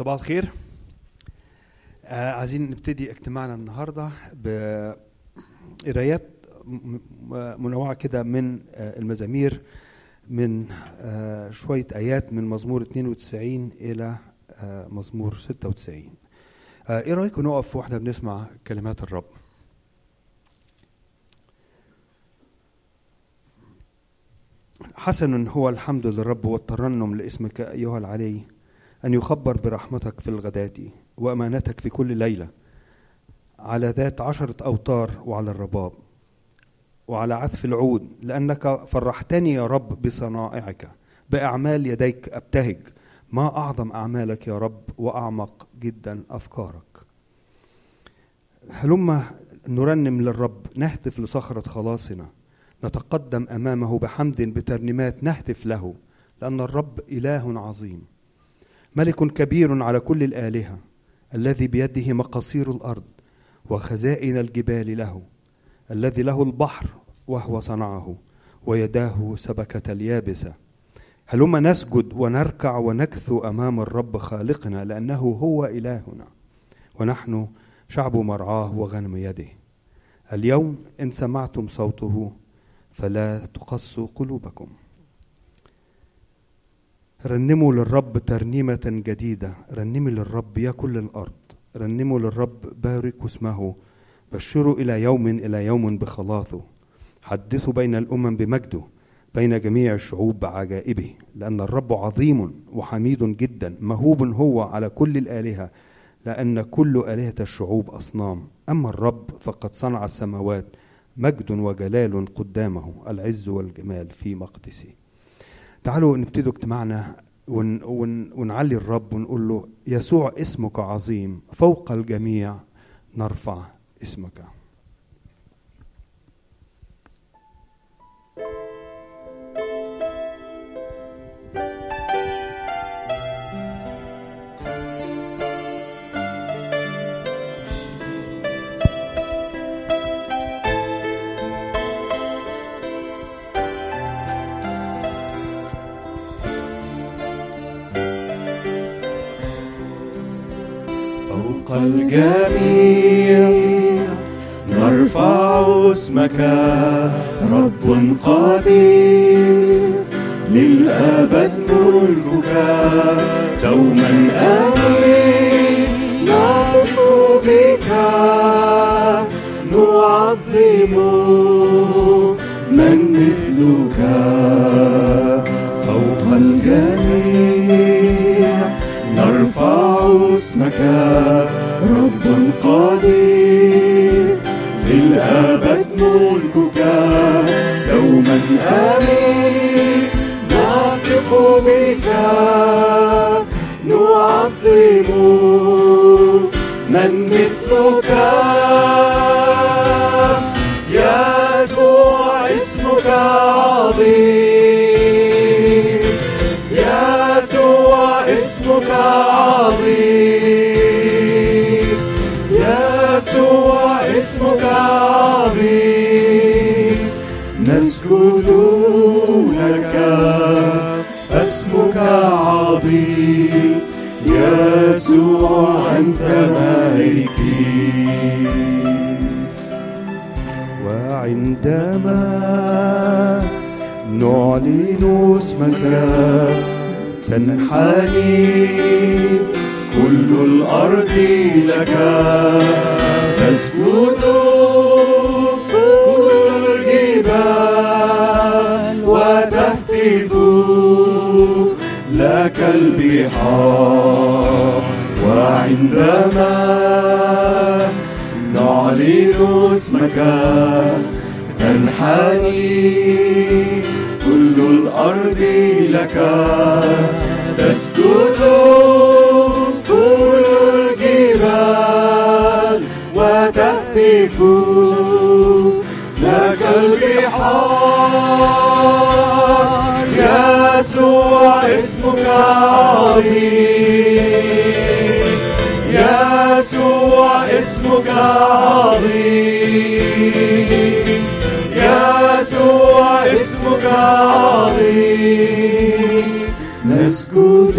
صباح الخير. آه عايزين نبتدي اجتماعنا النهارده بقرايات منوعة كده من آه المزامير من آه شوية آيات من مزمور 92 إلى آه مزمور 96 آه إيه رايكم نقف وإحنا بنسمع كلمات الرب؟ حسن هو الحمد للرب والترنم لاسمك أيها العلي. أن يخبر برحمتك في الغداة وأمانتك في كل ليلة على ذات عشرة أوتار وعلى الرباب وعلى عزف العود لأنك فرحتني يا رب بصنائعك بأعمال يديك أبتهج. ما أعظم أعمالك يا رب وأعمق جدا أفكارك. هلما نرنم للرب نهتف لصخرة خلاصنا. نتقدم أمامه بحمد بترنيمات نهتف له لأن الرب إله عظيم. ملك كبير على كل الآلهة الذي بيده مقاصير الأرض وخزائن الجبال له الذي له البحر وهو صنعه ويداه سبكة اليابسة. هلما نسجد ونركع ونكثو أمام الرب خالقنا لأنه هو إلهنا ونحن شعب مرعاه وغنم يده. اليوم إن سمعتم صوته فلا تقسوا قلوبكم. رنموا للرب ترنيمة جديدة. رنموا للرب يا كل الأرض. رنموا للرب باركوا اسمه. بشروا إلى يوم إلى يوم بخلاصه. حدثوا بين الأمم بمجده بين جميع الشعوب بعجائبه لأن الرب عظيم وحميد جدا مهوب هو على كل الآلهة لأن كل آلهة الشعوب أصنام. أما الرب فقد صنع السماوات مجد وجلال قدامه العز والجمال في مقدسه. تعالوا نبتدي اجتماعنا ون ون ونعلي الرب ونقول له يسوع اسمك عظيم فوق الجميع نرفع اسمك. فوق الجميع. نرفع اسمك رب قدير. للأبد ملكك دوما آمين. نثق بك نعظم من مثلك فوق الجميع. نرفع اسمك رب قدير للأبد ملكك دوما آمين. نثق بك نعظم من مثلك. يسوع اسمك. نعلن اسمك تنحني كل الأرض لك. تسجد كل الجبال وتهتف لك البحار. وعندما نعلن اسمك تنحني كل الأرض لك. تسجد كل الجبال وتهتف لك البحار. يسوع اسمك عظيم. يسوع اسمك عظيم. يسوع اسمك عظيم نسجد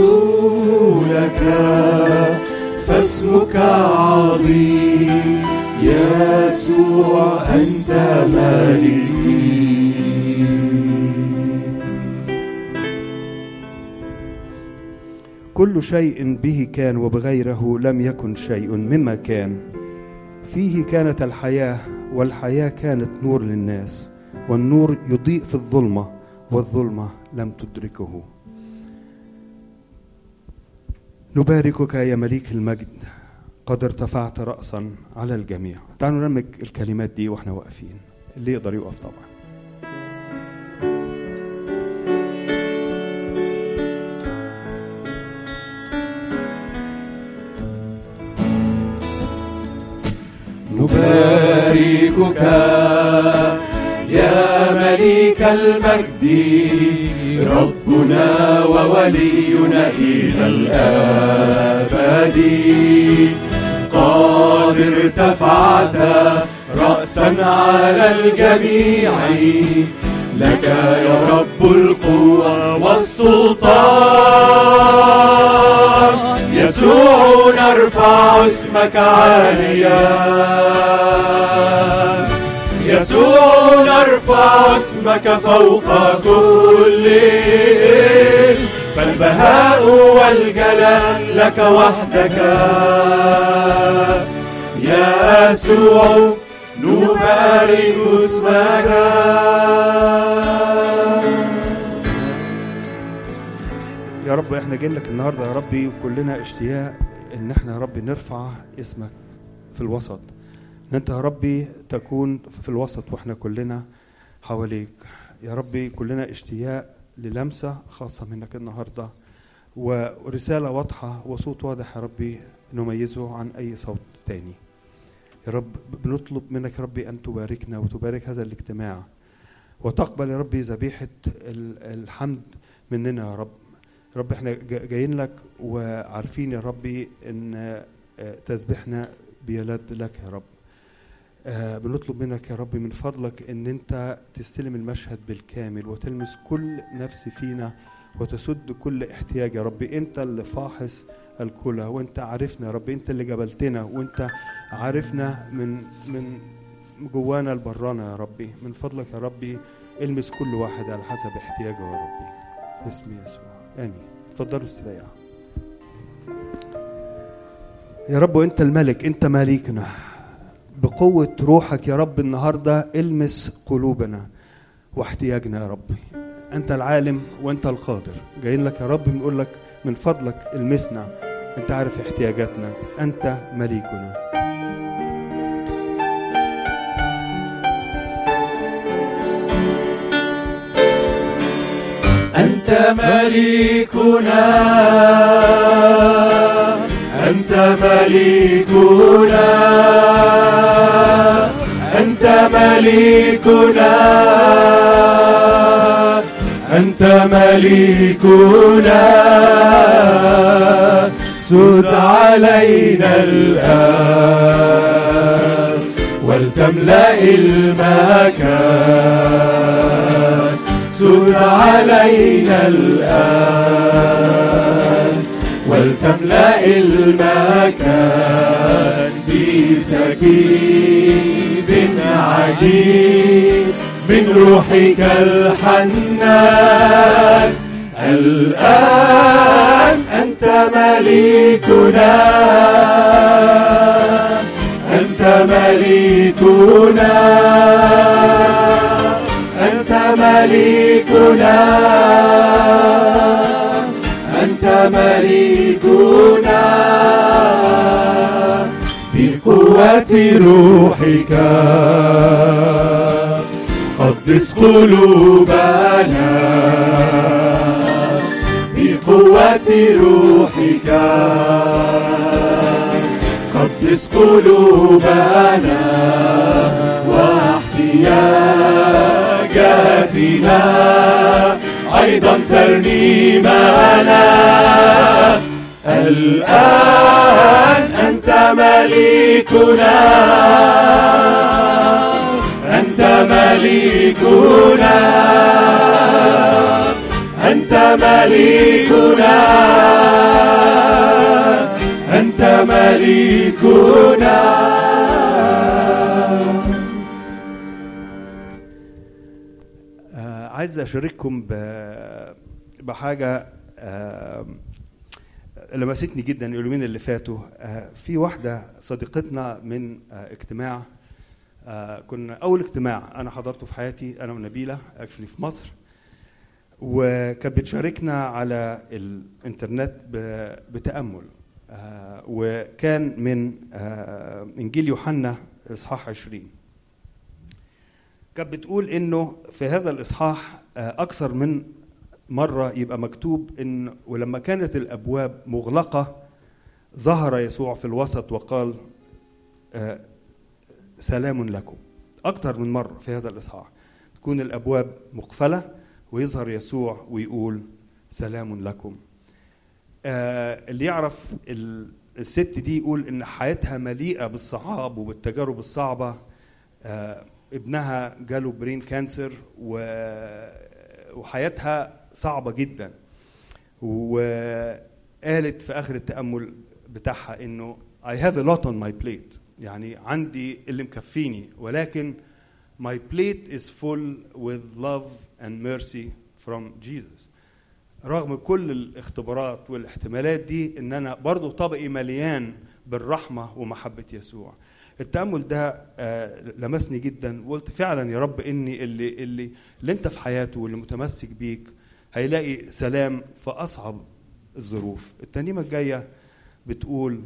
لك اسمك عظيم. يسوع أنت ملكي كل شيء به كان وبغيره لم يكن شيء مما كان. فيه كانت الحياة والحياة كانت نور للناس. والنور يضيء في الظلمة والظلمة لم تدركه. نباركك يا مليك المجد قد ارتفعت رأسا على الجميع. تعالوا نرمج الكلمات دي وإحنا واقفين. اللي يقدر يقف طبعا. نباركك يا مليك المجد ربنا وولينا إلى الأبد. قد ارتفعت رأسا على الجميع. لك يا رب القوة والسلطان. يسوع نرفع اسمك عاليا. يسوع نرفع اسمك فوق كل إسم فالبهاء والجلال لك وحدك. يا يسوع نبارك اسمك. يا رب إحنا جايين لك النهارده يا ربي وكلنا اشتياق إن إحنا يا ربي نرفع اسمك في الوسط. إن أنت يا ربي تكون في الوسط وإحنا كلنا حواليك. يا ربي كلنا اشتياق للمسة خاصة منك النهارده. ورسالة واضحة وصوت واضح يا ربي نميزه عن أي صوت تاني. يا رب بنطلب منك يا ربي أن تباركنا وتبارك هذا الاجتماع. وتقبل يا ربي ذبيحة ال- الحمد مننا يا رب. يا رب إحنا جا- جايين لك وعارفين يا ربي إن آه، تسبيحنا بيلد لك يا رب. بنطلب منك يا رب من فضلك إن أنت تستلم المشهد بالكامل وتلمس كل نفس فينا وتسد كل احتياج يا رب. أنت اللي فاحص الكلى وأنت عارفنا يا رب. أنت اللي جبلتنا وأنت عارفنا من من جوانا لبرانا يا ربي من فضلك يا ربي المس كل واحد على حسب احتياجه يا ربي في اسم يسوع. آمين. اتفضلوا استريحوا. يا رب وانت الملك أنت مالكنا. بقوة روحك يا رب النهاردة المس قلوبنا واحتياجنا يا رب. أنت العالم وأنت القادر. جايين لك يا رب بنقول لك من فضلك المسنا. أنت عارف احتياجاتنا. أنت مليكنا. أنت مليكنا. أنت مليكنا. أنت مليكنا. أنت مليكنا. سد علينا الآن ولتملأ المكان. سد علينا الآن ولتملأ المكان بسكيب عجيب من روحك الحنان. الآن أنت مليكنا. أنت مليكنا. أنت مليكنا. أنت مليكنا بقوة روحك. قدس قلوبنا بقوة روحك. قدس قلوبنا واحتياجاتنا أيضا ترنيمنا الآن أنت مليكنا. أنت مليكنا. أنت مليكنا. أنت مليكنا. عايز أشارككم بحاجة آه، لمستني جدا اليومين اللي فاتوا. آه، في واحدة صديقتنا من آه، اجتماع كنا أول اجتماع أنا حضرته في حياتي أنا ونبيلة اكشلي في مصر. وكانت بتشاركنا على الإنترنت بتأمل. وكان من إنجيل يوحنا إصحاح 20 كانت بتقول إنه في هذا الإصحاح آه، أكثر من مرة يبقى مكتوب إن ولما كانت الأبواب مغلقة ظهر يسوع في الوسط وقال آه، سلام لكم. أكثر من مرة في هذا الإصحاح تكون الأبواب مقفلة ويظهر يسوع ويقول سلام لكم. آه، اللي يعرف ال- الست دي يقول إن حياتها مليئة بالصعاب وبالتجارب الصعبة ابنها جاله برين كانسر وحياتها صعبة جدا. وقالت في آخر التأمل بتاعها إنه I have a lot on my plate. يعني عندي اللي مكفيني ولكن my plate is full with love and mercy from Jesus. رغم كل الاختبارات والاحتمالات دي إن أنا برضو طبقي مليان بالرحمة ومحبة يسوع. التأمل ده آه، لمسني جدا. وقلت فعلا يا رب إني اللي اللي اللي أنت في حياته واللي متمسك بيك هيلاقي سلام في أصعب الظروف. الترنيمه الجاية بتقول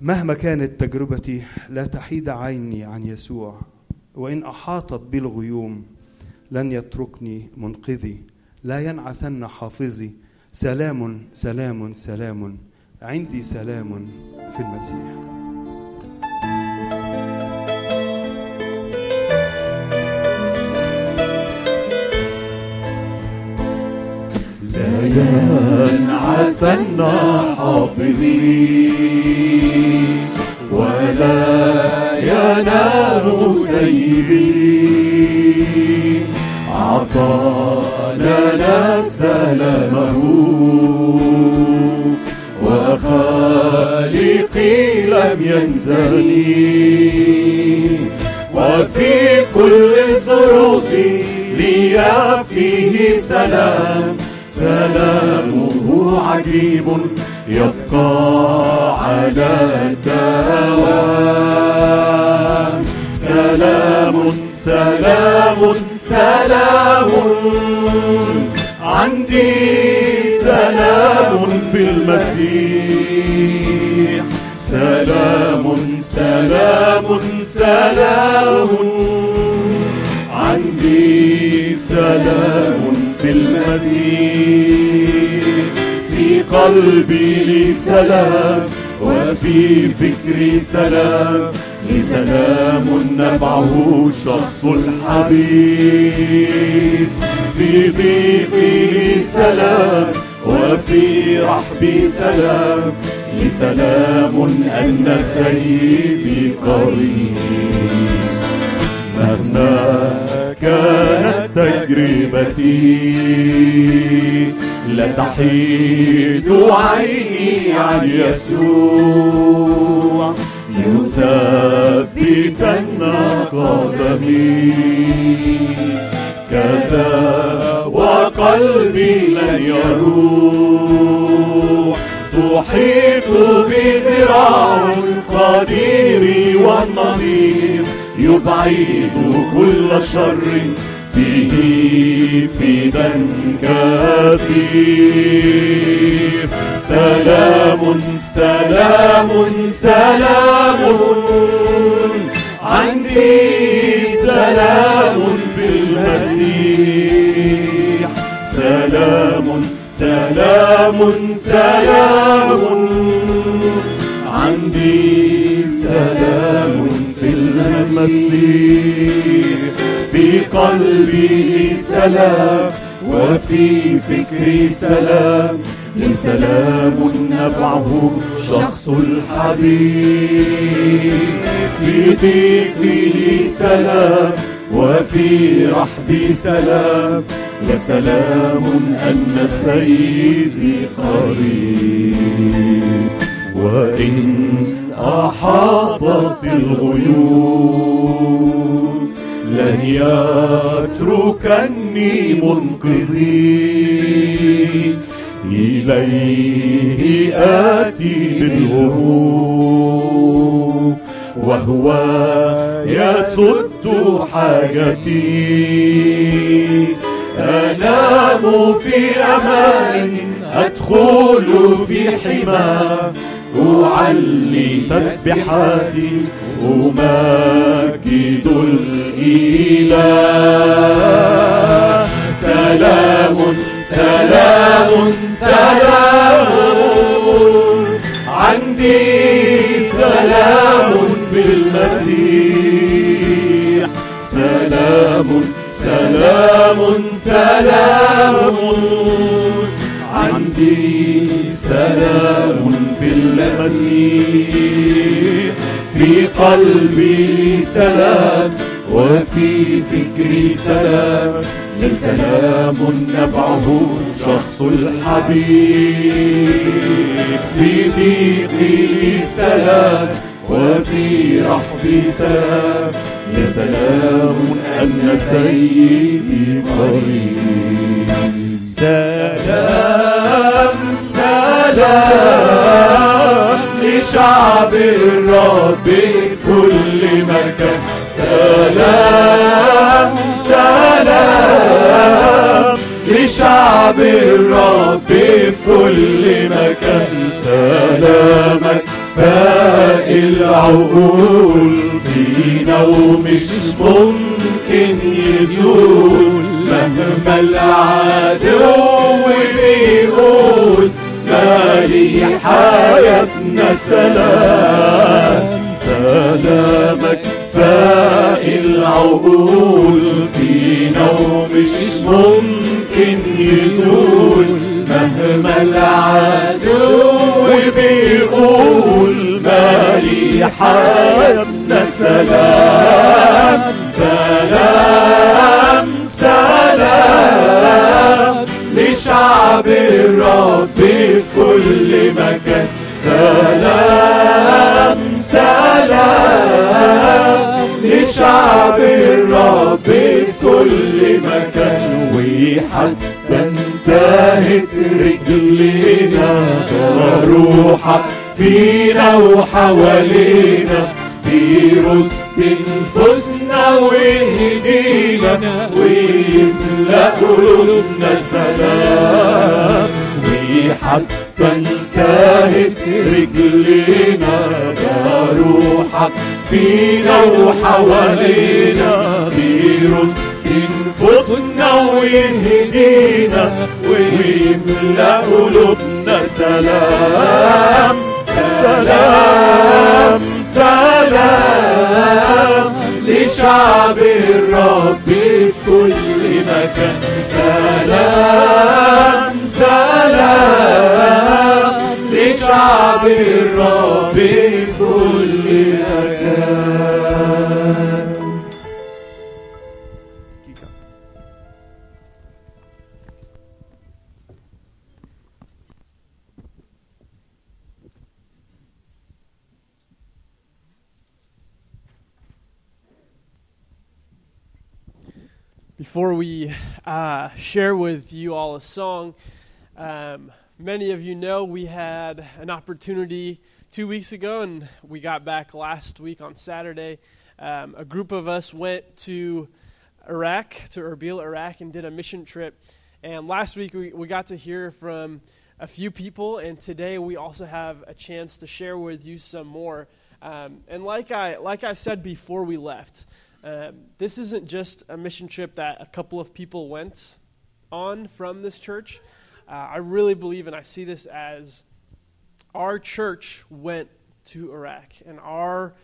مهما كانت تجربتي لا تحيد عيني عن يسوع وإن أحاطت بي الغيوم لن يتركني منقذي. لا ينعسن حافظي. سلام سلام سلام. عندي سلام في المسيح. لا ينعسن حافظي ولا ينام سيدي أعطى لنا سلامه وخالقي لم ينسني وفي كل الظروف لي فيه سلام. سلامه عجيب يبقى على الدوام سلام سلام سلام. عندي سلام في المسيح. سلام سلام سلام. عندي سلام في المسيح في قلبي لي سلام وفي فكري سلام. لي سلام نبعه شخص الحبيب. في ضيقي لي سلام وفي رحبي سلام. لي سلام أن سيدي قريب مهما كانت تجربتي لا تحيد عيني عن يسوع. يثبتن قدمي. كذا وقلبي لن يروح. تحيط بذراع القدير والنصير يبعد كل شر فيه فدا كثير. سلام سلام سلام. عندي سلام في المسيح. سلام سلام سلام. عندي سلام المسيح في قلبي سلام وفي فكري سلام لي سلام نبعه شخص الحبيب. في ضيقي سلام وفي رحبي سلام لسلام أن سيدي قريب. وإن أحاطت الغيوم لن يتركني منقذي. إليه آتي بالهروب وهو يسد حاجتي. أنام في أمان أدخل في حماه أعلي تسبحاتي أمجد الإله. سلام سلام سلام. عندي سلام في المسيح. سلام سلام سلام. عندي سلام في المسيح في قلبي لي سلام وفي فكري سلام. لي سلام نبعه شخص الحبيب. في ضيقي لي سلام وفي رحبي سلام. يا سلام أن سيدي قريب. سلام سلام. لشعب الرب في كل مكان. سلام سلام لشعب الرب في كل مكان. سلامك فاق العقول فينا ومش ممكن يزول. مهما العدو بيقول مالي حياتنا سلام. سلامك فاق العقول فينا ومش ممكن يزول. مهما العدو بيقول مالي حياتنا سلام. سلام سلام. لشعب الرب في كل مكان. سلام سلام لشعب الرب في كل مكان. وحتى انتهت رجلينا روحك فينا وحوالينا. بيرد نفوسنا ويهدينا ويملأ قلوبنا سلام. وحتى انتهت رجلينا ده روحك فينا وحوالينا بيرد نفوسنا ويهدينا ويملأ قلوبنا سلام. سلام سلام لشعب الرب في كل مكان. سلام سلام لشعب الرب في كل مكان. Before we uh, share with you all a song, um, many of you know we had an opportunity two weeks ago, and we got back last week on Saturday. Um, a group of us went to Iraq, to Erbil, Iraq, and did a mission trip. And last week we, we got to hear from a few people, and today we also have a chance to share with you some more. Um, and like I, like I said before we left, um, this isn't just a mission trip that a couple of people went on from this church. Uh, I really believe, and I see this as our church went to Iraq, and our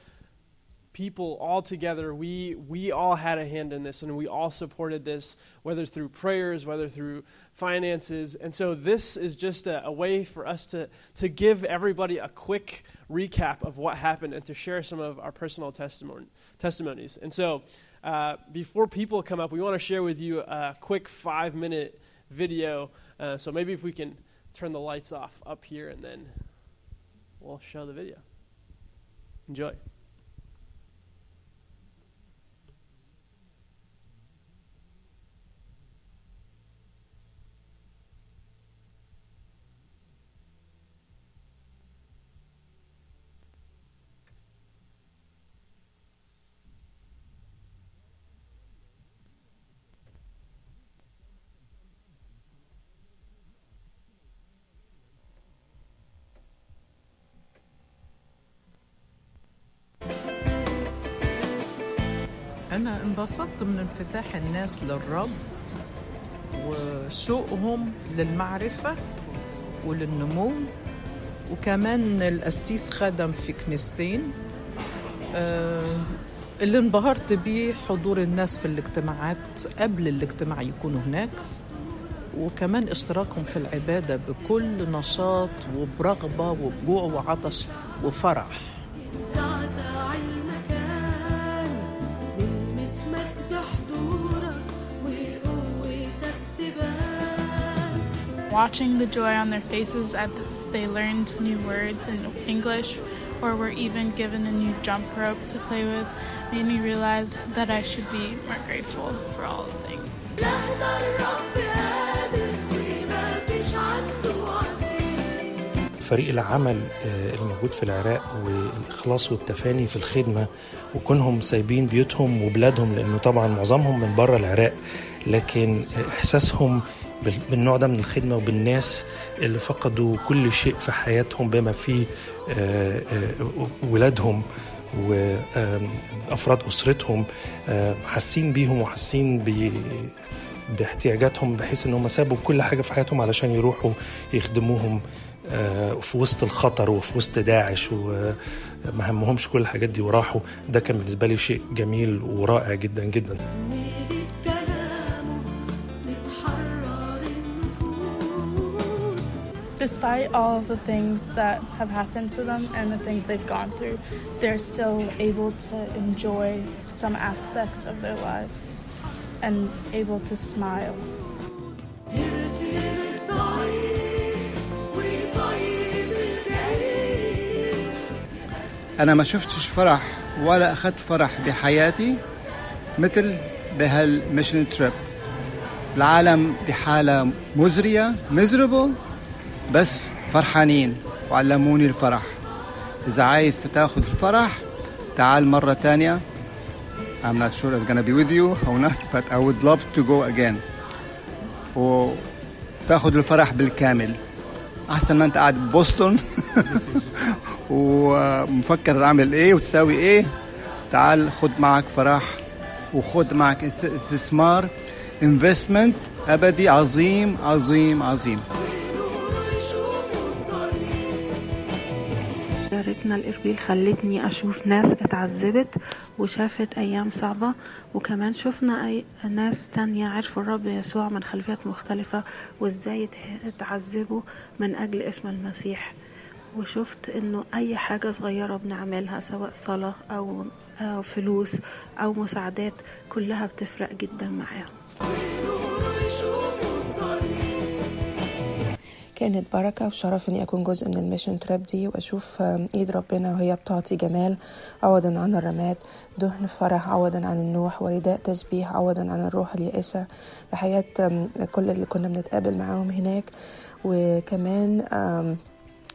people all together, we, we all had a hand in this, and we all supported this, whether through prayers, whether through finances. And so this is just a, a way for us to, to give everybody a quick recap of what happened and to share some of our personal testimonies. And so uh, before people come up, we want to share with you a quick five minute video. Uh, so maybe if we can turn the lights off up here and then we'll show the video. Enjoy. انبسطت من انفتاح الناس للرب وشوقهم للمعرفة وللنمو. وكمان القسيس خدم في كنيستين آه، اللي انبهرت بيه حضور الناس في الاجتماعات قبل الاجتماع يكونوا هناك. وكمان اشتراكهم في العبادة بكل نشاط وبرغبة وبجوع وعطش وفرح. watching the joy on their faces as they learned new words in English or were even given a new jump rope to play with made me realize that I should be more grateful for all things. لهنا الرب قادر وما فيش عنده عصير فريق العمل آه، الموجود في العراق والإخلاص والتفاني في الخدمة وكونهم سايبين بيوتهم وبلادهم لأنه طبعا معظمهم من بره العراق لكن إحساسهم بال- بالنوع ده من الخدمة وبالناس اللي فقدوا كل شيء في حياتهم بما فيه آه، آه، ولادهم وأفراد أسرتهم حاسين بيهم وحاسين بي باحتياجاتهم بحيث إن هم سابوا كل حاجة في حياتهم علشان يروحوا يخدموهم آه، في وسط الخطر وفي وسط داعش وما همهمش كل الحاجات دي وراحوا. ده كان بالنسبة لي شيء جميل ورائع جدا جدا. Despite all the things that have happened to them and the things they've gone through, they're still able to enjoy some aspects of their lives and able to smile. يغفر الضعيف ويطيب الجريح أنا ما شفتش فرح ولا أخذت فرح بحياتي مثل بهالميشن تريب العالم بحالة مزرية miserable بس فرحانين وعلموني الفرح. إذا عايز تاخد الفرح تعال مرة تانية. I'm not sure I'm gonna be with you or not but I would love to go again. وتاخد الفرح بالكامل. أحسن ما أنت قاعد ببوسطن ومفكر تعمل إيه وتساوي إيه. تعال خد معك فرح وخد معك است- استثمار انفستمنت أبدي عظيم عظيم عظيم. زيارتنا الإربيل خلتني أشوف ناس اتعذبت وشافت أيام صعبة. وكمان شفنا أي ناس تانية عرفوا الرب يسوع من خلفيات مختلفة وإزاي ات- اتعذبوا من أجل اسم المسيح. وشفت إنه أي حاجة صغيرة بنعملها سواء صلاة أو فلوس أو مساعدات كلها بتفرق جدا معاهم. كانت بركة وشرف إني أكون جزء من الميشن تراب دي وأشوف إيد ربنا وهي بتعطي جمال عوضا عن الرماد دهن فرح عوضا عن النوح ورداء تسبيح عوضا عن الروح اليائسة. في حياة كل اللي كنا بنتقابل معاهم هناك. وكمان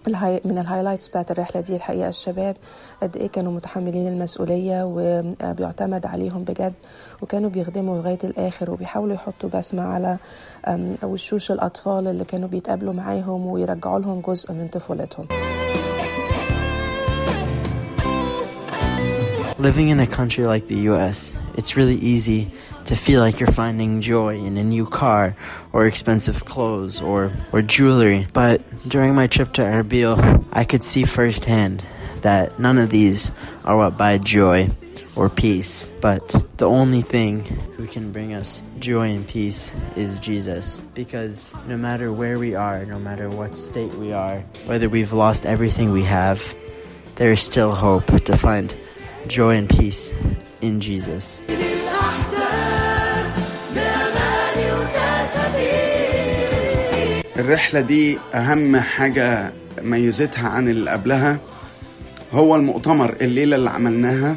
ال high من ال highlights بتاعت الرحلة دي الحقيقة الشباب قد إيه كانوا متحملين المسؤولية وبيعتمد عليهم بجد وكانوا بيخدموا لغاية الآخر وبيحاولوا يحطوا بسمة على وشوش الأطفال اللي كانوا بيتقابلوا معاهم ويرجعوا لهم جزء من طفولتهم. Living in a country like the US, it's really easy to feel like you're finding joy in a new car or expensive clothes or, or jewelry. But during my trip to Erbil, I could see firsthand that none of these are what buy joy or peace. But the only thing who can bring us joy and peace is Jesus. Because no matter where we are, no matter what state we are, whether we've lost everything we have, there is still hope to find joy and peace in Jesus. الرحلة دي أهم حاجة ميزتها عن اللي قبلها. هو المؤتمر الليلة اللي عملناها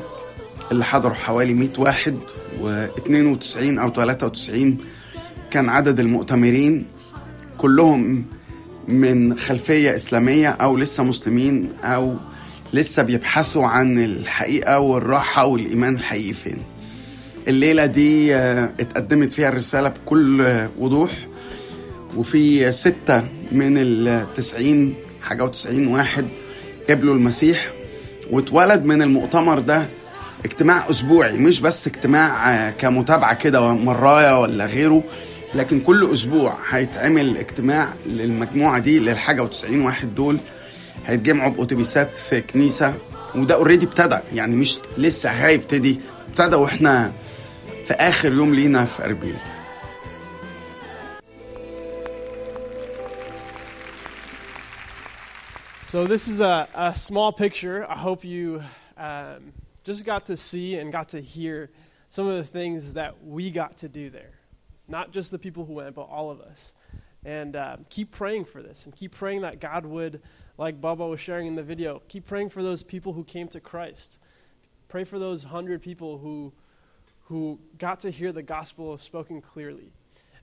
اللي حضروا حوالي 100 واحد و92 أو 93 كان عدد المؤتمرين كلهم من خلفية إسلامية أو لسه مسلمين أو لسه بيبحثوا عن الحقيقة والراحة والإيمان الحقيقي فين. الليلة دي آه، اتقدمت فيها الرسالة بكل آه، وضوح. وفي ستة من التسعين حاجة وتسعين واحد قبلوا المسيح واتولد من المؤتمر ده اجتماع أسبوعي مش بس اجتماع آه، كمتابعة كده مراية ولا غيره لكن كل أسبوع هيتعمل اجتماع للمجموعة دي للحاجة وتسعين واحد دول. هيتجمعوا بأتوبيسات في كنيسة وده اوريدي ابتدى يعني مش لسه هيبتدي ابتدى وإحنا في آخر يوم لينا في أربيل. So this is a, a small picture. I hope you um, just got to see and got to hear some of the things that we got to do there. Not just the people who went, but all of us. And um, keep praying for this and keep praying that God would, like Baba was sharing in the video, keep praying for those people who came to Christ. Pray for those hundred people who, who got to hear the gospel spoken clearly.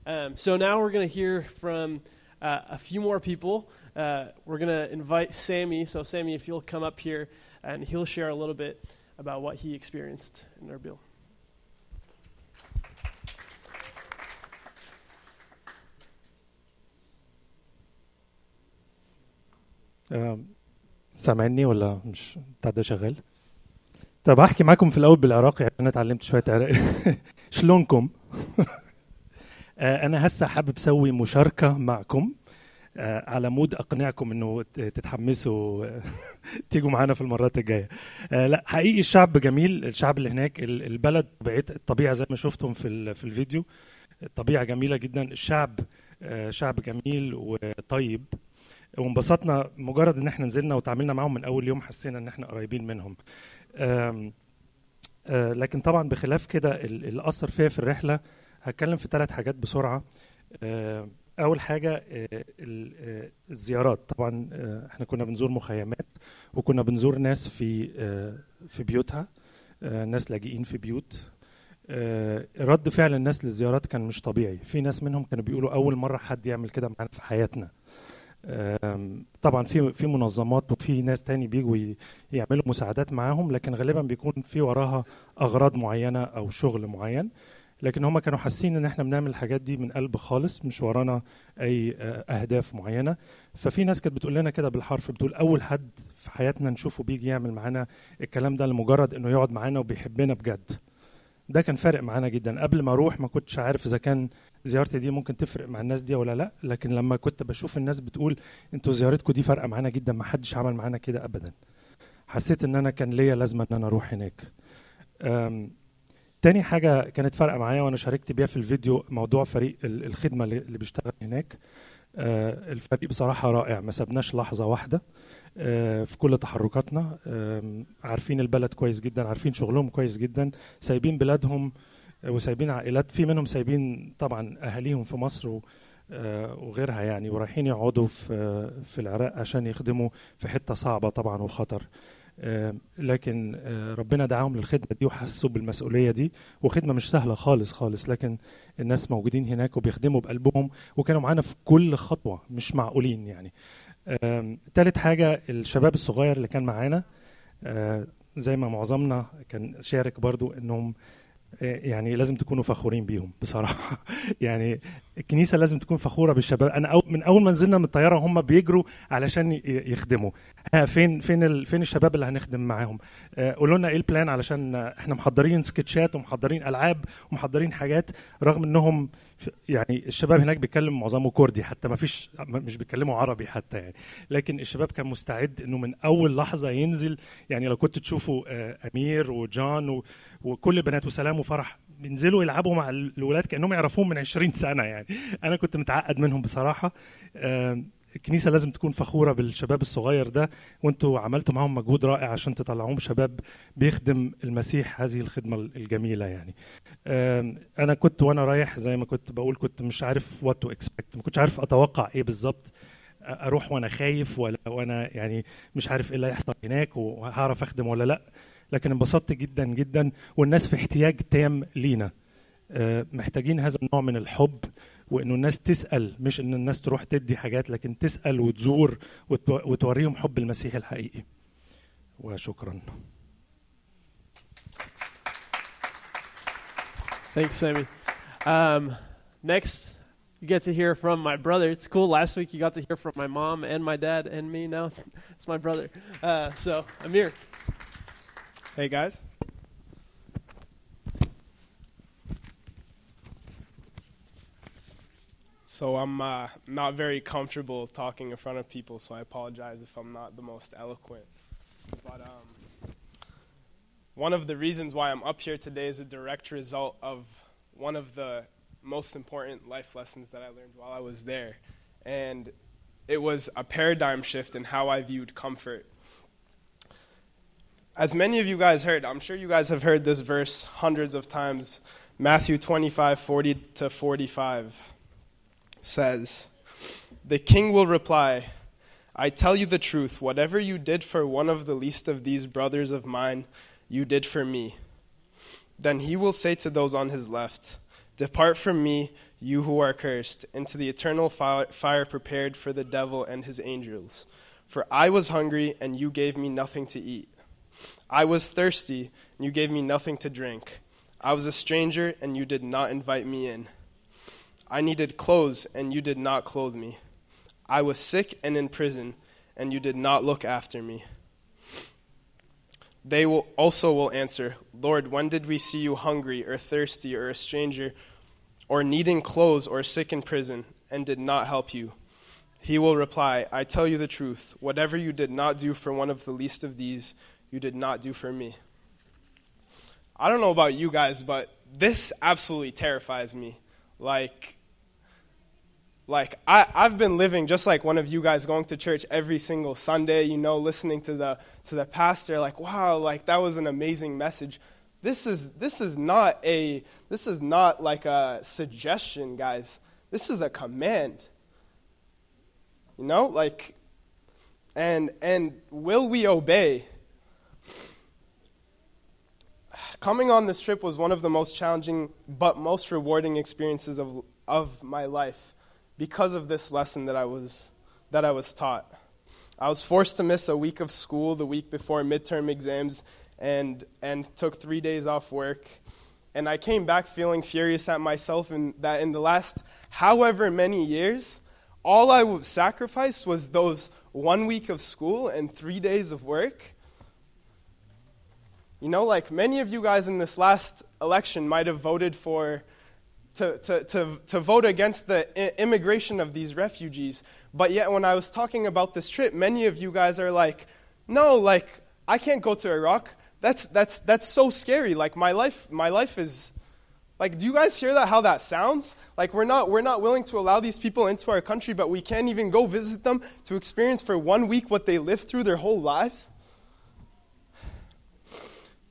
Um, so now we're going to hear from uh, a few more people. Uh, we're going to invite Sammy. So, Sammy, if you'll come up here and he'll share a little bit about what he experienced in Erbil. آم، سامعني ولا مش بتاع ده شغال؟ طب هحكي معاكم في الأول بالعراقي عشان أنا اتعلمت شوية عراقي شلونكم؟ آه، أنا هسه حابب أسوي مشاركة معكم آه، على مود أقنعكم إنه تتحمسوا آه، تيجوا معانا في المرات الجاية. آه، لا حقيقي الشعب جميل. الشعب اللي هناك ال- البلد طبيعه الطبيعة زي ما شفتم في في الفيديو. الطبيعة جميلة جدا. الشعب آه، شعب جميل وطيب. وانبسطنا مجرد إن إحنا نزلنا وتعاملنا معاهم من أول يوم حسينا إن إحنا قريبين منهم. آه، لكن طبعا بخلاف كده ال- اللي اثر فيا في الرحلة هتكلم في ثلاث حاجات بسرعة. آه، أول حاجة آه، آه، الزيارات. طبعا آه، إحنا كنا بنزور مخيمات وكنا بنزور ناس في في بيوتها ناس لاجئين في بيوت. رد فعل الناس للزيارات كان مش طبيعي. في ناس منهم كانوا بيقولوا أول مرة حد يعمل كده معانا في حياتنا. طبعا في في منظمات وفي ناس تاني بيجوا يعملوا مساعدات معاهم لكن غالبا بيكون في وراها أغراض معينة أو شغل معين. لكن هم كانوا حاسين إن إحنا بنعمل الحاجات دي من قلب خالص مش ورانا أي آه، أهداف معينة. ففي ناس كانت بتقول لنا كده بالحرف بتقول أول حد في حياتنا نشوفه بيجي يعمل معانا الكلام ده لمجرد إنه يقعد معانا وبيحبنا بجد. ده كان فارق معانا جدا. قبل ما أروح ما كنتش عارف إذا كان زيارتي دي ممكن تفرق مع الناس دي ولا لأ لكن لما كنت بشوف الناس بتقول أنتوا زيارتكم دي فارقة معانا جدا ما حدش عمل معانا كده ابدا. حسيت إن أنا كان ليا لازمة إن أنا أروح هناك. تاني حاجة كانت فارقة معايا وأنا شاركت بيها في الفيديو موضوع فريق ال- الخدمة اللي بيشتغل هناك آه، الفريق بصراحة رائع ما سبناش لحظة واحدة آه، في كل تحركاتنا عارفين البلد كويس جدا عارفين شغلهم كويس جدا سايبين بلادهم آه، وسايبين عائلات في منهم سايبين طبعا أهاليهم في مصر وغيرها يعني ورايحين يقعدوا في في العراق عشان يخدموا في حتة صعبة طبعا وخطر. لكن آه، ربنا دعاهم للخدمة دي وحسوا بالمسؤولية دي. وخدمة مش سهلة خالص خالص لكن الناس موجودين هناك وبيخدموا بقلبهم وكانوا معانا في كل خطوة مش معقولين يعني. تالت حاجة الشباب الصغير اللي كان معانا آه، زي ما معظمنا كان شارك برضو إنهم آه، يعني لازم تكونوا فخورين بيهم بصراحة. يعني الكنيسة لازم تكون فخورة بالشباب. أنا أو من أول ما نزلنا من الطيارة هم بيجروا علشان يخدموا. ها فين فين ال فين الشباب اللي هنخدم معاهم؟ آه، قولوا لنا إيه البلان علشان آه، إحنا محضرين سكتشات ومحضرين ألعاب ومحضرين حاجات رغم إنهم ف- يعني الشباب هناك بيتكلم معظمه كردي حتى ما فيش مش بيتكلموا عربي حتى يعني. لكن الشباب كان مستعد إنه من أول لحظة ينزل يعني لو كنت تشوفوا آه، أمير وجان وكل البنات وسلام وفرح بينزلوا يلعبوا مع ال- الولاد كأنهم يعرفوهم من 20 سنة يعني. أنا كنت متعقد منهم بصراحة. الكنيسة لازم تكون فخورة بالشباب الصغير ده وانتوا عملتوا معاهم مجهود رائع عشان تطلعوهم شباب بيخدم المسيح هذه الخدمة الجميلة يعني. أنا كنت وأنا رايح زي ما كنت بقول كنت مش عارف what to expect ما كنتش عارف أتوقع إيه بالظبط أروح وأنا خايف ولا وأنا يعني مش عارف إيه اللي هيحصل هناك وهعرف أخدم ولا لأ. لكن انبسطت جدا جدا والناس في احتياج تام لينا. آه، محتاجين هذا النوع من الحب وانه الناس تسال مش ان الناس تروح تدي حاجات لكن تسال وتزور وتو- وتوريهم حب المسيح الحقيقي وشكرا Thanks, Sammy. Um, next, you get to hear from my brother. It's cool. Last week you got to hear from my mom and my dad and me. Now it's my brother. Uh, so, Amir. Hey guys. So I'm uh, not very comfortable talking in front of people, so I apologize if I'm not the most eloquent. But um, one of the reasons why I'm up here today is a direct result of one of the most important life lessons that I learned while I was there, and it was a paradigm shift in how I viewed comfort as many of you guys heard, I'm sure you guys have heard this verse hundreds of times. Matthew 25, 40 to 45 says, The king will reply, I tell you the truth, whatever you did for one of the least of these brothers of mine, you did for me. Then he will say to those on his left, Depart from me, you who are cursed, into the eternal fire prepared for the devil and his angels. For I was hungry, and you gave me nothing to eat. I was thirsty, and you gave me nothing to drink. I was a stranger, and you did not invite me in. I needed clothes, and you did not clothe me. I was sick and in prison, and you did not look after me. They will also will answer, Lord, when did we see you hungry or thirsty or a stranger or needing clothes or sick in prison and did not help you? He will reply, I tell you the truth, whatever you did not do for one of the least of these, you did not do for me. I don't know about you guys, but this absolutely terrifies me. Like, like I, I've been living just like one of you guys going to church every single Sunday, you know, listening to the to the pastor, like, wow, like that was an amazing message. This is this is not a this is not like a suggestion, guys. This is a command. You know, like and and will we obey? Coming on this trip was one of the most challenging but most rewarding experiences of of my life because of this lesson that I was that I was taught. I was forced to miss a week of school the week before midterm exams and and took 3 days off work. And I came back feeling furious at myself and that in the last however many years all I sacrificed was those one week of school and 3 days of work. You know, like many of you guys in this last election might have voted for to, to, to, to vote against the i- immigration of these refugees. But yet, when I was talking about this trip, many of you guys are like, no, like, I can't go to Iraq. That's, that's, that's so scary. Like, my life, my life is. Like, do you guys hear that? How that sounds? Like, we're not, we're not willing to allow these people into our country, but we can't even go visit them to experience for one week what they lived through their whole lives?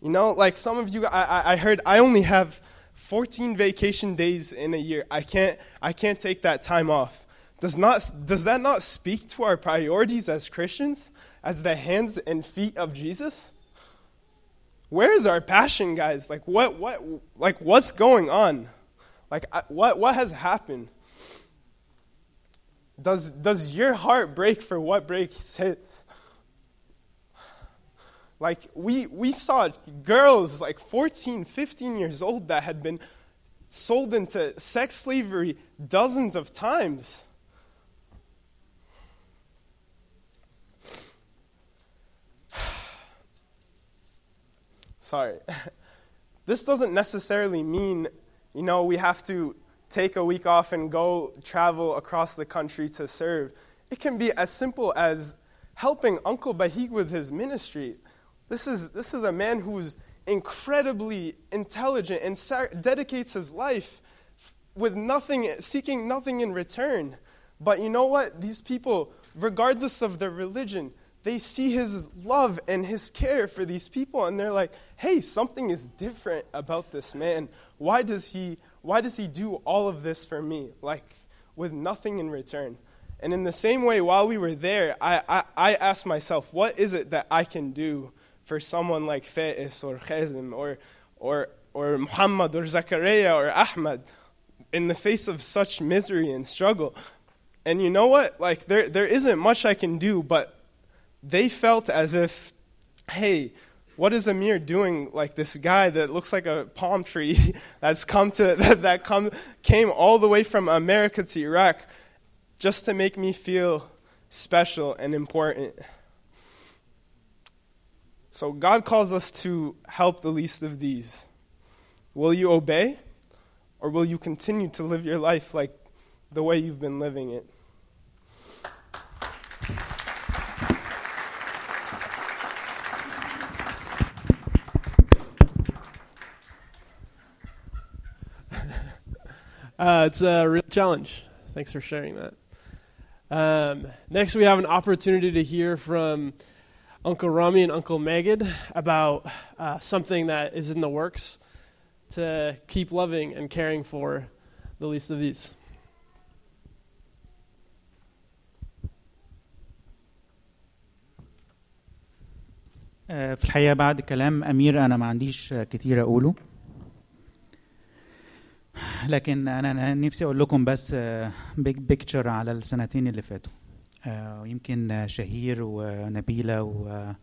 You know, like some of you, I, I- I heard I only have 14 vacation days in a year. I can't, I can't take that time off. Does, not, does that not speak to our priorities as Christians, as the hands and feet of Jesus? Where is our passion, guys? Like, what, what, like, what's going on? Like, what, what has happened? Does, does your heart break for what breaks his? Like, we, we saw girls like 14, 15 years old that had been sold into sex slavery dozens of times. Sorry. This doesn't necessarily mean, you know, we have to take a week off and go travel across the country to serve. It can be as simple as helping Uncle Bahig with his ministry. This is, this is a man who's incredibly intelligent and sa- dedicates his life with nothing, seeking nothing in return. But you know what? These people, regardless of their religion, they see his love and his care for these people and they're like, "Hey, something is different about this man. Why does he why does he do all of this for me like with nothing in return?" And in the same way, while we were there, I, I, I asked myself, what is it that I can do for someone like Faiz or Khazim or, or, or Muhammad or Zakaria or Ahmad in the face of such misery and struggle? And you know what? Like, there, there isn't much I can do, but they felt as if, hey, what is Amir doing like this guy that looks like a palm tree that's come to that, that come came all the way from America to Iraq just to make me feel special and important. So God calls us to help the least of these. Will you obey or will you continue to live your life like the way you've been living it? Uh, it's a real challenge. Thanks for sharing that. Um, next, we have an opportunity to hear from Uncle Rami and Uncle Magid about uh, something that is in the works to keep loving and caring for the least of these. آه، في الحقيقة بعد كلام أمير أنا ما عنديش آه، كتير أقوله لكن أنا أنا نفسي أقول لكم بس بيج بيكتشر على السنتين اللي فاتوا آه، ويمكن آه، شهير ونبيلة و-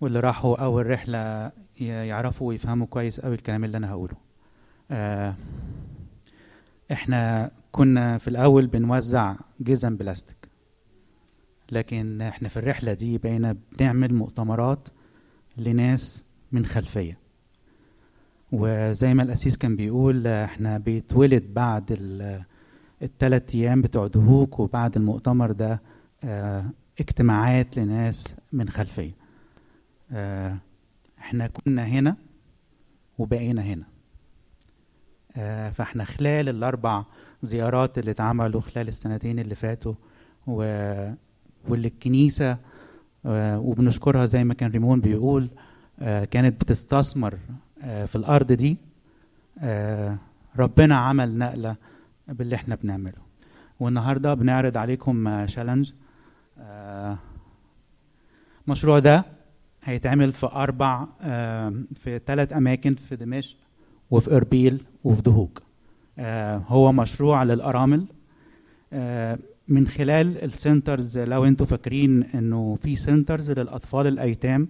واللي راحوا أول رحلة يعرفوا ويفهموا كويس أوي الكلام اللي أنا هقوله. آه، إحنا كنا في الأول بنوزع جزم بلاستيك. لكن إحنا في الرحلة دي بقينا بنعمل مؤتمرات لناس من خلفية. وزي ما الأسيس كان بيقول إحنا بيتولد بعد ال- التلات أيام بتوع دهوك وبعد المؤتمر ده آه، اجتماعات لناس من خلفية. آه، إحنا كنا هنا وبقينا هنا. آه، فاحنا خلال الأربع زيارات اللي اتعملوا خلال السنتين اللي فاتوا و... واللي الكنيسة آه، وبنشكرها زي ما كان ريمون بيقول آه، كانت بتستثمر آه، في الأرض دي. ربنا عمل نقلة باللي إحنا بنعمله. والنهاردة بنعرض عليكم challenge المشروع ده هيتعمل في أربع آه، في ثلاث أماكن في دمشق وفي إربيل وفي دهوك. آه، هو مشروع للأرامل. آه، من خلال ال centers لو أنتوا فاكرين انه في centers للأطفال الأيتام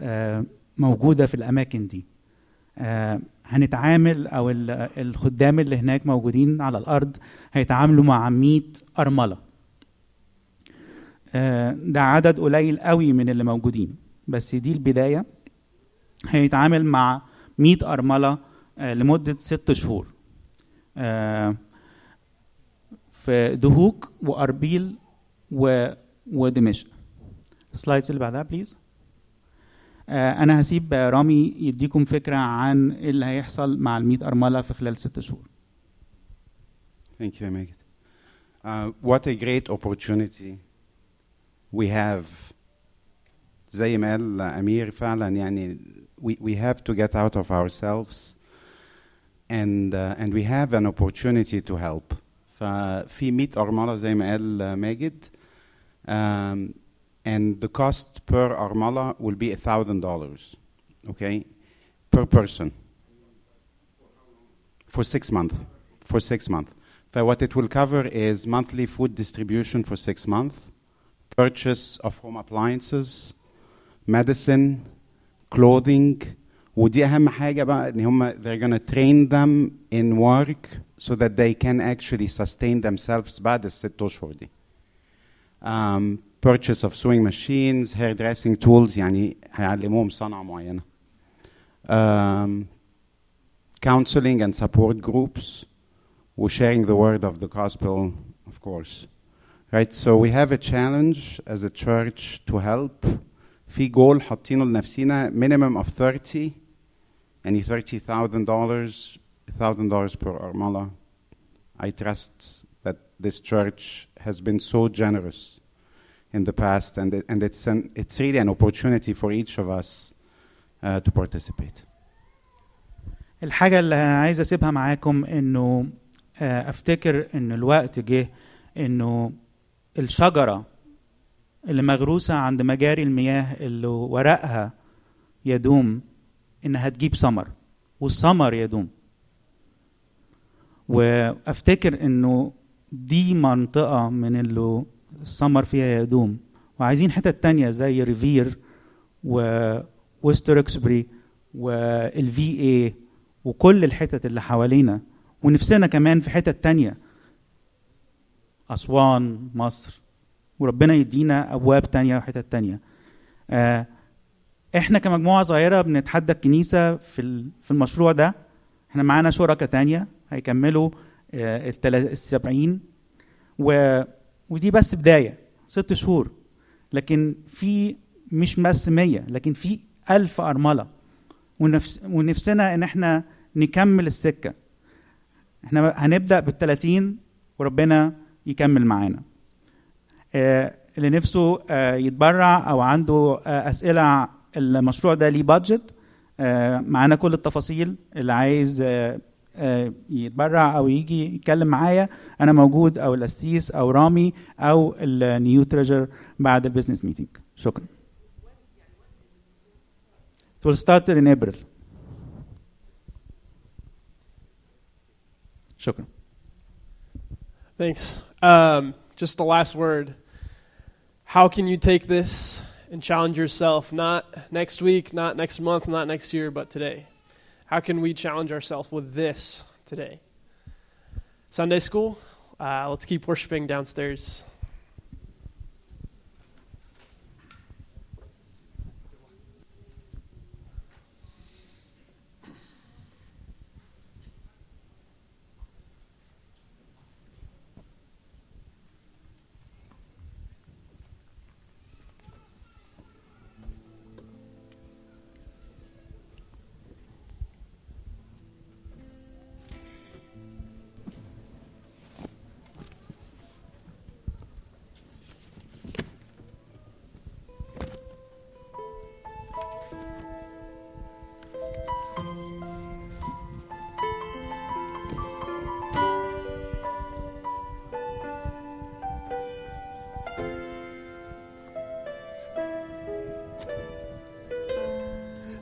آه، موجودة في الأماكن دي. آه، هنتعامل أو ال- الخدام اللي هناك موجودين على الأرض هيتعاملوا مع 100 أرملة. آه، ده عدد قليل قوي من اللي موجودين بس دي البداية. هيتعامل مع 100 أرملة آه، لمدة ست شهور. آه، في دهوك وأربيل. ودمشق. ال slides اللي بعدها please آه أنا هسيب آه، رامي يديكم فكره عن إيه اللي هيحصل مع ال ارمله في خلال ست شهور Thank you, Megan. Uh, what a great opportunity we have. زي ما قال أمير فعلا يعني we, we have to get out of ourselves and, uh, and we have an opportunity to help. ففي 100 أرملة زي ما قال uh, ماجد um, and the cost per أرملة will be $1,000 okay per person for six months for six months so what it will cover is monthly food distribution for six months purchase of home appliances medicine clothing ودي اهم حاجه بقى ان هم they're gonna train them in work so that they can actually sustain themselves بعد الست اشهر دي um, purchase of sewing machines hairdressing tools يعني هيعلموهم صنعه معينه um, counseling and support groups we're sharing the word of the gospel of course right so we have a challenge as a church to help في جول حاطينه لنفسينا minimum of 30 يعني $30,000 $1,000 per armala I trust that this church has been so generous in the past and, and it's, an, it's really an opportunity for each of us uh, to participate. الحاجة اللي عايز أسيبها معاكم إنه آه، أفتكر إن الوقت جه إنه الشجرة اللي مغروسة عند مجاري المياه اللي ورقها يدوم إنها تجيب ثمر والثمر يدوم. وأفتكر إنه دي منطقة من اللي الثمر فيها يدوم. وعايزين حتت تانية زي Revere و West Roxbury وال VA وكل الحتت اللي حوالينا. ونفسنا كمان في حتت تانية. أسوان مصر. وربنا يدينا أبواب تانية وحتت تانية. آه إحنا كمجموعة صغيرة بنتحدى الكنيسة في في المشروع ده. إحنا معانا شركاء تانية هيكملوا آه، السبعين. و... ودي بس بداية ست شهور. لكن في مش بس مية لكن في ألف أرملة. ونفس... ونفسنا إن إحنا نكمل السكة. إحنا هنبدأ بالتلاتين وربنا يكمل معانا. آه، اللي نفسه آه، يتبرع أو عنده آه، أسئلة المشروع ده ليه budget معانا كل التفاصيل اللي عايز آه، آه، يتبرع أو يجي يتكلم معايا أنا موجود أو الاسيس أو رامي أو ال new treasurer بعد ال business meeting شكرا It will start in April. شكرا. Thanks. Um, just the last word. How can you take this and challenge yourself? Not next week, not next month, not next year, but today. How can we challenge ourselves with this today? Sunday school. Uh, let's keep worshiping downstairs.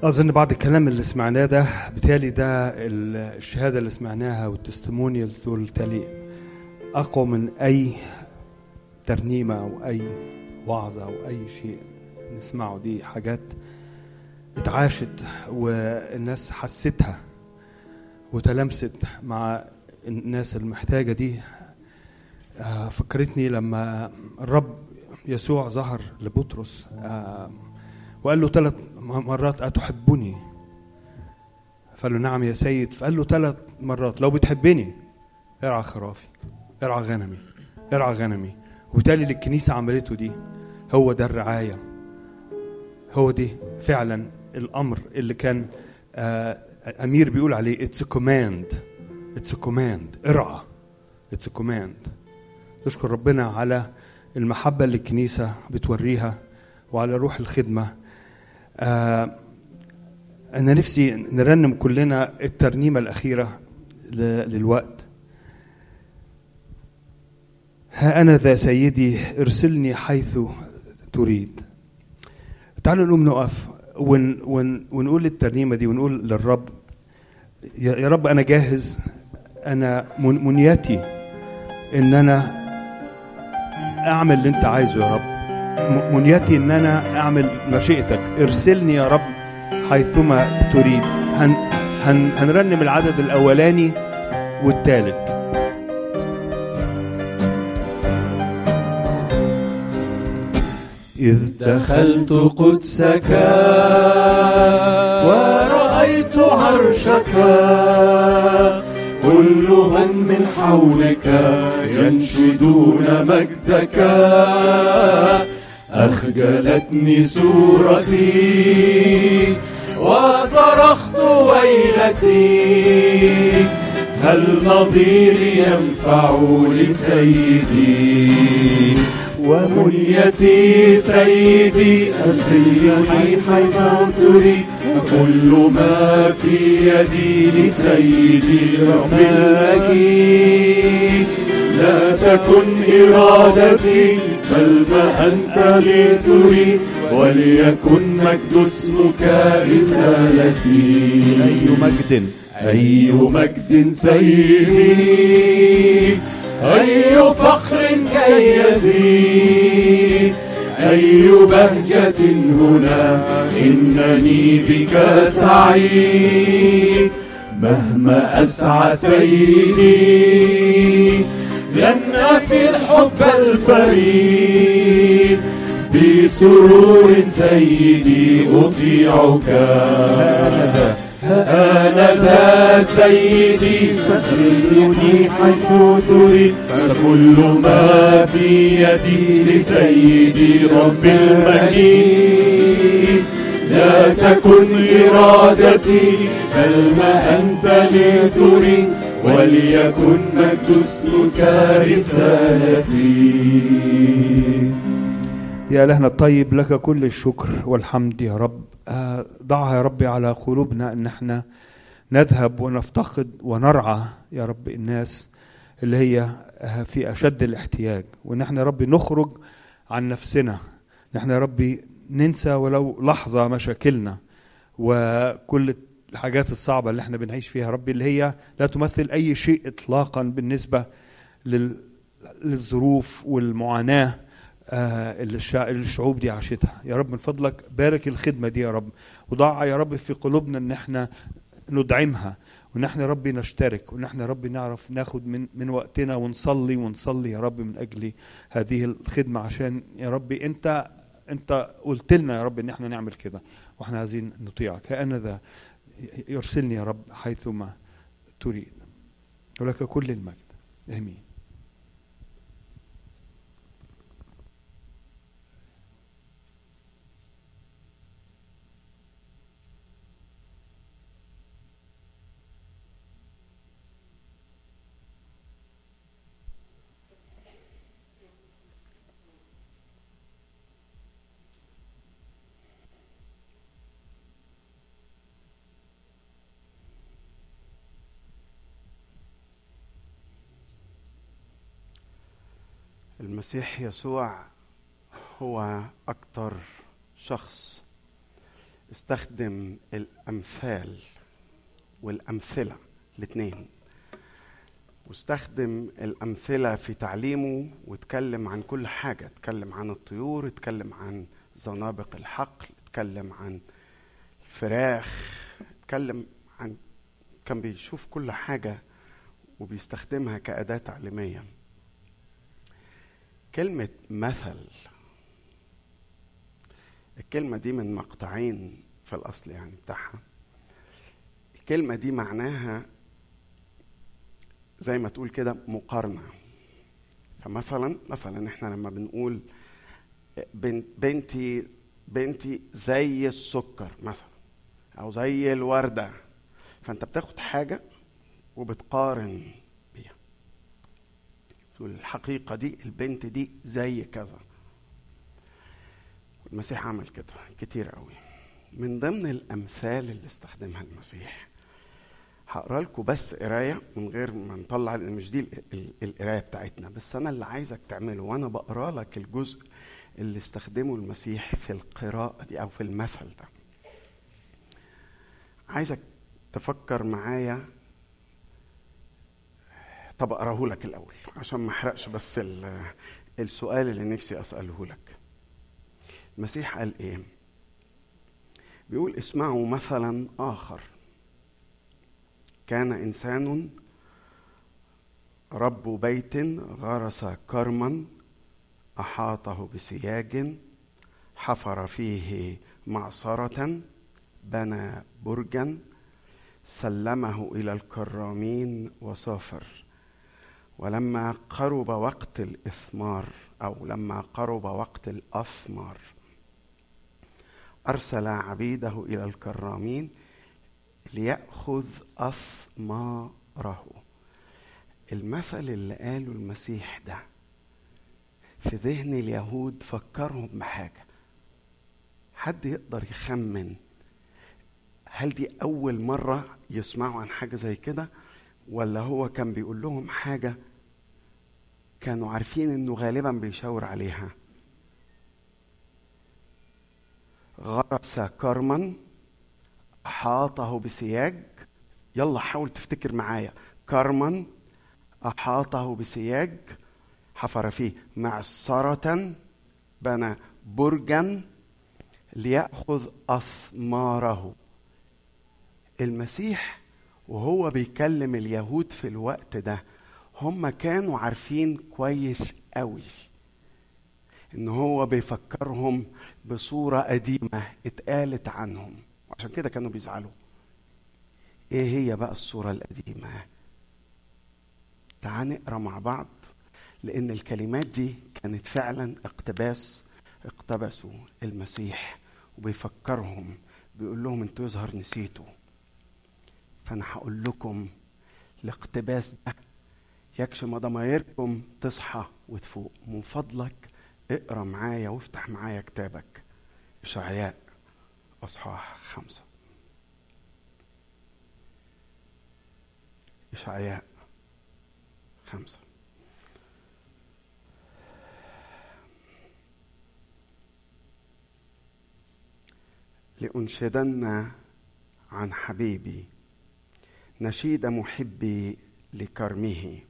أظن بعد الكلام اللي سمعناه ده بالتالي ده ال- الشهادة اللي سمعناها والتستمونيالز دول بالتالي أقوى من أي ترنيمة أو أي وعظة أو أي شيء نسمعه. دي حاجات اتعاشت والناس حستها وتلامست مع الناس المحتاجة دي. آه، فكرتني لما الرب يسوع ظهر لبطرس آه، وقال له ثلاث مرات أتحبني؟ فقال له نعم يا سيد. فقال له ثلاث مرات لو بتحبني ارعى خرافي ارعى غنمي ارعى غنمي. وبالتالي اللي الكنيسة عملته دي هو ده الرعاية. هو دي فعلا الأمر اللي كان آه أمير بيقول عليه it's command it's command ارعى it's command نشكر ربنا على المحبة اللي الكنيسة بتوريها وعلى روح الخدمة. آه أنا نفسي نرنم كلنا الترنيمة الأخيرة للوقت. ها أنا ذا سيدي ارسلني حيث تريد. تعالوا نقوم نقف ون ون ونقول الترنيمة دي ونقول للرب يا رب أنا جاهز أنا من- منيتي إن أنا أعمل اللي أنت عايزه يا رب. منيتي إن أنا أعمل مشيئتك. ارسلني يا رب حيثما تريد. هن هن هنرنم العدد الأولاني والثالث. إذ دخلت قدسك ورأيت عرشك كلهم من حولك ينشدون مجدك. أخجلتني صورتي وصرخت ويلتي. هل نظيري ينفع لسيدي ومنيتي سيدي أرسلني حيث تريد كل ما في يدي لسيدي رب لا تكن إرادتي بل ما أنت لي تريد وليكن مجد اسمك رسالتي. أي مجد؟ أي مجد سيدي. أي فخر كي يزيد. أي بهجة هنا إنني بك سعيد مهما أسعى سيدي. لن أفي الحب الفريد بسرور سيدي أطيعك. أنا ذا سيدي فسرني حيث تريد. فكل ما في يدي لسيدي رب المجيد. لا تكن إرادتي بل ما أنت لي تريد وليكن مجد اسمك رسالتي يا إلهنا الطيب لك كل الشكر والحمد يا رب. آه، ضعها يا ربي على قلوبنا أن إحنا نذهب ونفتقد ونرعى يا رب الناس اللي هي آه، في أشد الاحتياج. وان إحنا يا ربي نخرج عن نفسنا. نحن يا ربي ننسى ولو لحظة مشاكلنا. وكل الحاجات الصعبة اللي إحنا بنعيش فيها. ربي اللي هي لا تمثل أي شيء إطلاقا بالنسبة لل... للظروف والمعاناة آه، اللي الشع- اللي الشعوب دي عاشتها. يا رب من فضلك بارك الخدمة دي يا رب. وضع يا رب في قلوبنا إن إحنا ندعمها وإن إحنا يا رب نشترك وإن إحنا يا رب نعرف ناخد من من وقتنا ونصلي ونصلي يا رب من أجل هذه الخدمة. عشان يا رب انت أنت قلت لنا يا رب إن إحنا نعمل كده وإحنا عايزين نطيعك. هانذا يرسلني يا رب حيثما تريد. ولك كل المجد. آمين. المسيح يسوع هو أكتر شخص استخدم الأمثال والأمثلة الاثنين. واستخدم الأمثلة في تعليمه واتكلم عن كل حاجة اتكلم عن الطيور اتكلم عن زنابق الحقل اتكلم عن الفراخ اتكلم عن كان بيشوف كل حاجة وبيستخدمها كأداة تعليمية. كلمة مثل الكلمة دي من مقطعين في الأصل يعني بتاعها. الكلمة دي معناها زي ما تقول كده مقارنة. فمثلا مثلا إحنا لما بنقول بنت بنتي بنتي زي السكر مثلا أو زي الوردة فأنت بتاخد حاجة وبتقارن. تقول الحقيقة دي البنت دي زي كذا. المسيح عمل كده كتير قوي. من ضمن الأمثال اللي استخدمها المسيح هقرأ لكم بس قراية من غير ما نطلع لأن مش دي ال- ال- القراية بتاعتنا. بس أنا اللي عايزك تعمله وأنا بقرأ لك الجزء اللي استخدمه المسيح في القراءة دي أو في المثل ده. عايزك تفكر معايا طب أقرأه لك الأول. عشان ما أحرقش بس ال- السؤال اللي نفسي أسأله لك. المسيح قال إيه؟ بيقول اسمعوا مثلا آخر. كان إنسان رب بيت غرس كرما أحاطه بسياج حفر فيه معصرة بنى برجا سلمه إلى الكرامين وسافر. ولما قرب وقت الإثمار أو لما قرب وقت الأثمار أرسل عبيده إلى الكرامين ليأخذ أثماره. المثل اللي قاله المسيح ده في ذهن اليهود فكرهم بحاجة. حد يقدر يخمن هل دي أول مرة يسمعوا عن حاجة زي كده ولا هو كان بيقول لهم حاجة كانوا عارفين إنه غالبا بيشاور عليها. غرس كرما أحاطه بسياج. يلا حاول تفتكر معايا. كرما أحاطه بسياج. حفر فيه معصرة. بنى برجا ليأخذ أثماره. المسيح وهو بيكلم اليهود في الوقت ده. هم كانوا عارفين كويس قوي إن هو بيفكرهم بصورة قديمة اتقالت عنهم. عشان كده كانوا بيزعلوا. إيه هي بقى الصورة القديمة؟ تعال نقرأ مع بعض لأن الكلمات دي كانت فعلا اقتباس اقتبسوا المسيح وبيفكرهم بيقول لهم أنتوا يظهر نسيتوا. فأنا هقول لكم الاقتباس ده يكشم ضمايركم تصحى وتفوق. من فضلك اقرأ معايا وافتح معايا كتابك. إشعياء أصحاح خمسة. إشعياء خمسة. لأنشدن عن حبيبي نشيد محبي لكرمه.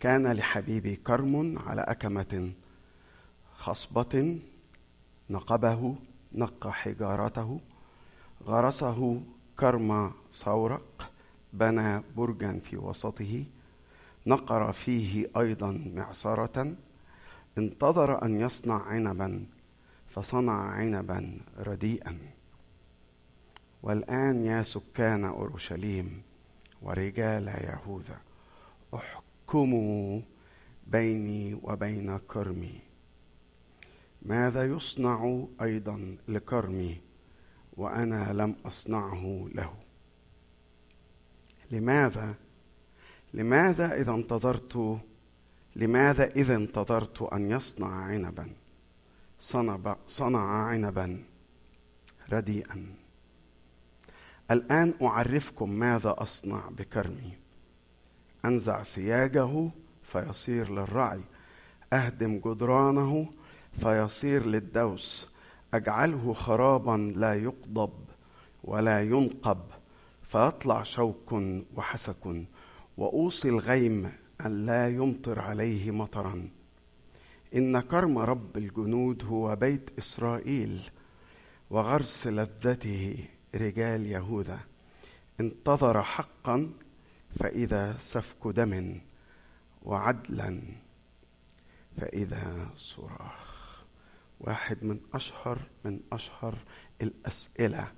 كان لحبيبي كرم على أكمة خصبة نقبه نقى حجارته غرسه كرم صورق بنى برجا في وسطه نقر فيه أيضا معصرة انتظر أن يصنع عنبا فصنع عنبا رديئا. والآن يا سكان أورشليم ورجال يهوذا احكموا بيني وبين كرمي. ماذا يصنع أيضا لكرمي وأنا لم أصنعه له؟ لماذا؟ لماذا إذا انتظرت؟ لماذا إذا انتظرت أن يصنع عنبا؟ صنع صنع عنبا رديئا. الآن أعرفكم ماذا أصنع بكرمي. أنزع سياجه فيصير للرعي أهدم جدرانه فيصير للدوس أجعله خرابا لا يقضب ولا ينقب فيطلع شوك وحسك وأوصي الغيم أن لا يمطر عليه مطرا. إن كرم رب الجنود هو بيت إسرائيل وغرس لذته رجال يهوذا. انتظر حقا فإذا سفك دم وعدلا فإذا صراخ. واحد من أشهر من أشهر الأسئلة